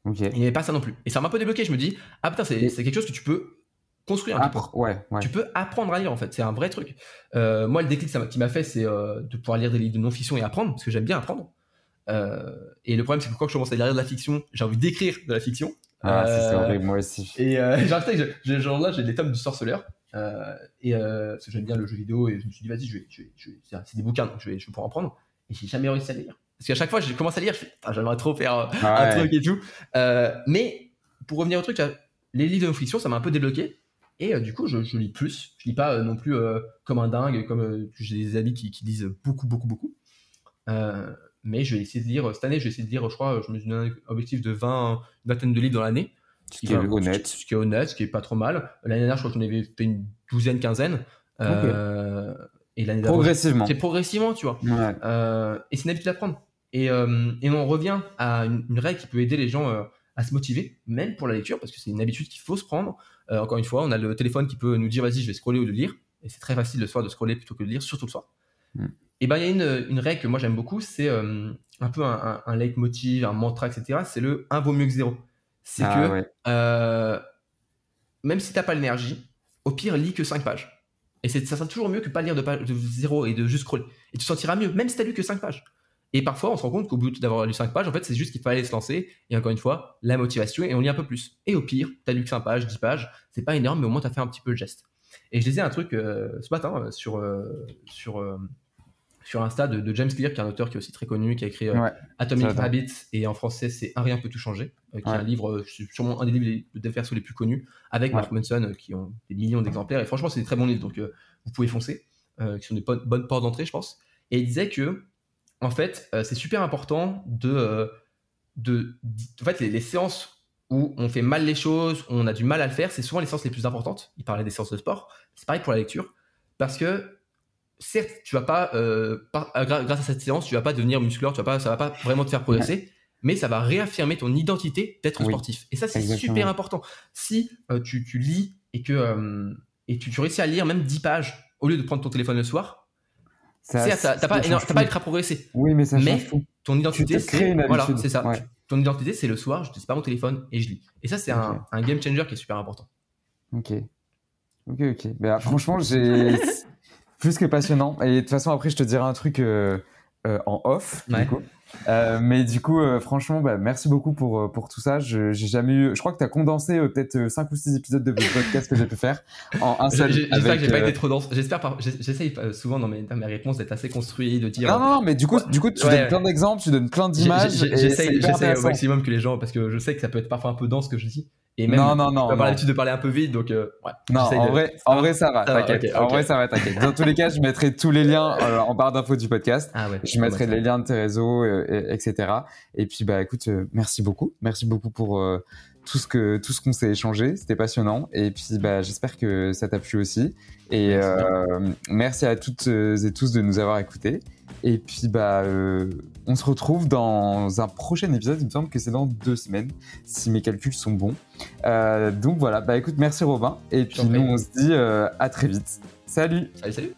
Speaker 2: Il n'y avait pas ça non plus. Et ça m'a un peu débloqué. Je me dis, ah putain, c'est quelque chose que tu peux construire un
Speaker 1: Ouais,
Speaker 2: Tu peux apprendre à lire en fait, c'est un vrai truc. Euh, moi, le déclic ça qui m'a fait, c'est euh, de pouvoir lire des livres de non-fiction et apprendre, parce que j'aime bien apprendre. Euh, et le problème, c'est que quand je commence à lire de la fiction, j'ai envie d'écrire de la fiction.
Speaker 1: Ah, c'est horrible, moi aussi.
Speaker 2: Et j'ai genre là, j'ai des tomes du sorceleur. et parce que j'aime bien le jeu vidéo et je me suis dit, vas-y, je vais, je vais, c'est des bouquins, donc je vais, je vais pouvoir en prendre. Et j'ai jamais réussi à lire. Parce qu'à chaque fois, je commence à lire, je fais, j'aimerais trop faire un truc et tout. mais pour revenir au truc, les livres de fiction, ça m'a un peu débloqué. Et euh, du coup, je, lis plus. Je lis pas euh, non plus euh, comme un dingue, comme j'ai des amis qui, lisent beaucoup, beaucoup, beaucoup. mais je vais essayer de lire, cette année, je vais essayer de lire, je crois, je me suis donné un objectif de 20, une vingtaine de livres dans l'année.
Speaker 1: Ce qui, est honnête.
Speaker 2: Ce, qui est honnête, ce qui est pas trop mal. L'année dernière, je crois qu'on avait fait une douzaine, quinzaine.
Speaker 1: et l'année Progressivement.
Speaker 2: C'est progressivement, tu vois. et c'est une habitude à prendre. Et, et, on revient à une, une, règle qui peut aider les gens à se motiver, même pour la lecture, parce que c'est une habitude qu'il faut se prendre. Euh, encore une fois, on a le téléphone qui peut nous dire vas-y, je vais scroller ou de lire. Et c'est très facile le soir de scroller plutôt que de lire, surtout le soir. Mm. Et ben il y a une, une, règle que moi j'aime beaucoup, c'est euh, un peu un, un, leitmotiv, un mantra, etc. C'est le 1 vaut mieux que 0. C'est ah que euh, même si t'as pas l'énergie, au pire, lis que 5 pages. Et ça sera toujours mieux que pas lire de, page, de 0 et de juste scroller. Et tu te sentiras mieux, même si t'as lu que 5 pages. Et parfois, on se rend compte qu'au bout d'avoir lu 5 pages, en fait, c'est juste qu'il fallait se lancer. Et encore une fois, la motivation, et on lit un peu plus. Et au pire, tu as lu que 5 pages, 10 pages, c'est pas énorme, mais au moins, tu as fait un petit peu le geste. Et je disais un truc euh, ce matin euh, sur, euh, sur, sur Insta de, James Clear, qui est un auteur qui est aussi très connu, qui a écrit Atomic Habits, et en français, c'est Un rien peut tout changer, qui est un livre, sûrement un des livres de déverso les plus connus, avec Mark Manson, qui ont des millions d'exemplaires. Et franchement, c'est des très bons livres, donc vous pouvez foncer, qui sont des bonnes portes d'entrée, je pense. Et il disait que en fait, euh, c'est super important de, euh, de, en fait, les, séances où on fait mal les choses, où on a du mal à le faire, c'est souvent les séances les plus importantes. Il parlait des séances de sport. C'est pareil pour la lecture, parce que certes, tu vas pas, euh, grâce à cette séance, tu vas pas devenir muscleur, tu vas pas, ça va pas vraiment te faire progresser, mais ça va réaffirmer ton identité d'être sportif. Et ça, c'est super important. Si tu, tu, lis et que et tu, tu réussis à lire même 10 pages au lieu de prendre ton téléphone le soir, Certes, t'as pas, pas ultra progressé.
Speaker 1: Oui, mais ça
Speaker 2: mais ton identité, c'est voilà, c'est ça. Ton identité, c'est le soir, je ne pas mon téléphone et je lis. Et ça, c'est un, un, game changer qui est super important.
Speaker 1: Ok. Ok, ok. Ben, franchement, j'ai plus que passionnant. Et de toute façon, après, je te dirai un truc euh, euh, en off. Du coup. Euh, mais du coup, euh, franchement, bah, merci beaucoup pour, euh, pour tout ça. Je, j'ai jamais eu, je crois que tu as condensé peut-être 5 ou 6 épisodes de podcast que j'ai pu faire en un seul.
Speaker 2: J'espère que j'ai pas été trop dense. J'espère j'essaye souvent dans mes, dans mes réponses d'être assez construit, de dire.
Speaker 1: Non, non, mais du coup, du coup tu donnes plein d'exemples, tu donnes plein d'images.
Speaker 2: J'essaye, j'essaye au maximum que les gens, parce que je sais que ça peut être parfois un peu dense ce que je dis.
Speaker 1: Et même, non, non, non.
Speaker 2: On pas l'habitude de parler un peu vite, donc euh, ouais.
Speaker 1: Non, en vrai, en vrai, ça va, t'inquiète. En vrai, ça va, t'inquiète. Dans tous les cas, je mettrai tous les liens euh, en barre d'infos du podcast. Ah ouais, je mettrai les liens de tes réseaux, euh, etc. Et puis, bah, écoute, merci beaucoup. Merci beaucoup pour tout ce que tout ce qu'on s'est échangé. C'était passionnant. Et puis, bah, j'espère que ça t'a plu aussi. Et merci. merci à toutes et tous de nous avoir écoutés. Et puis, bah, euh, on se retrouve dans un prochain épisode. Il me semble que c'est dans deux semaines, si mes calculs sont bons. Euh, donc voilà, bah écoute, merci Robin. Et puis nous, on se dit euh, à très vite. Salut
Speaker 2: Salut, salut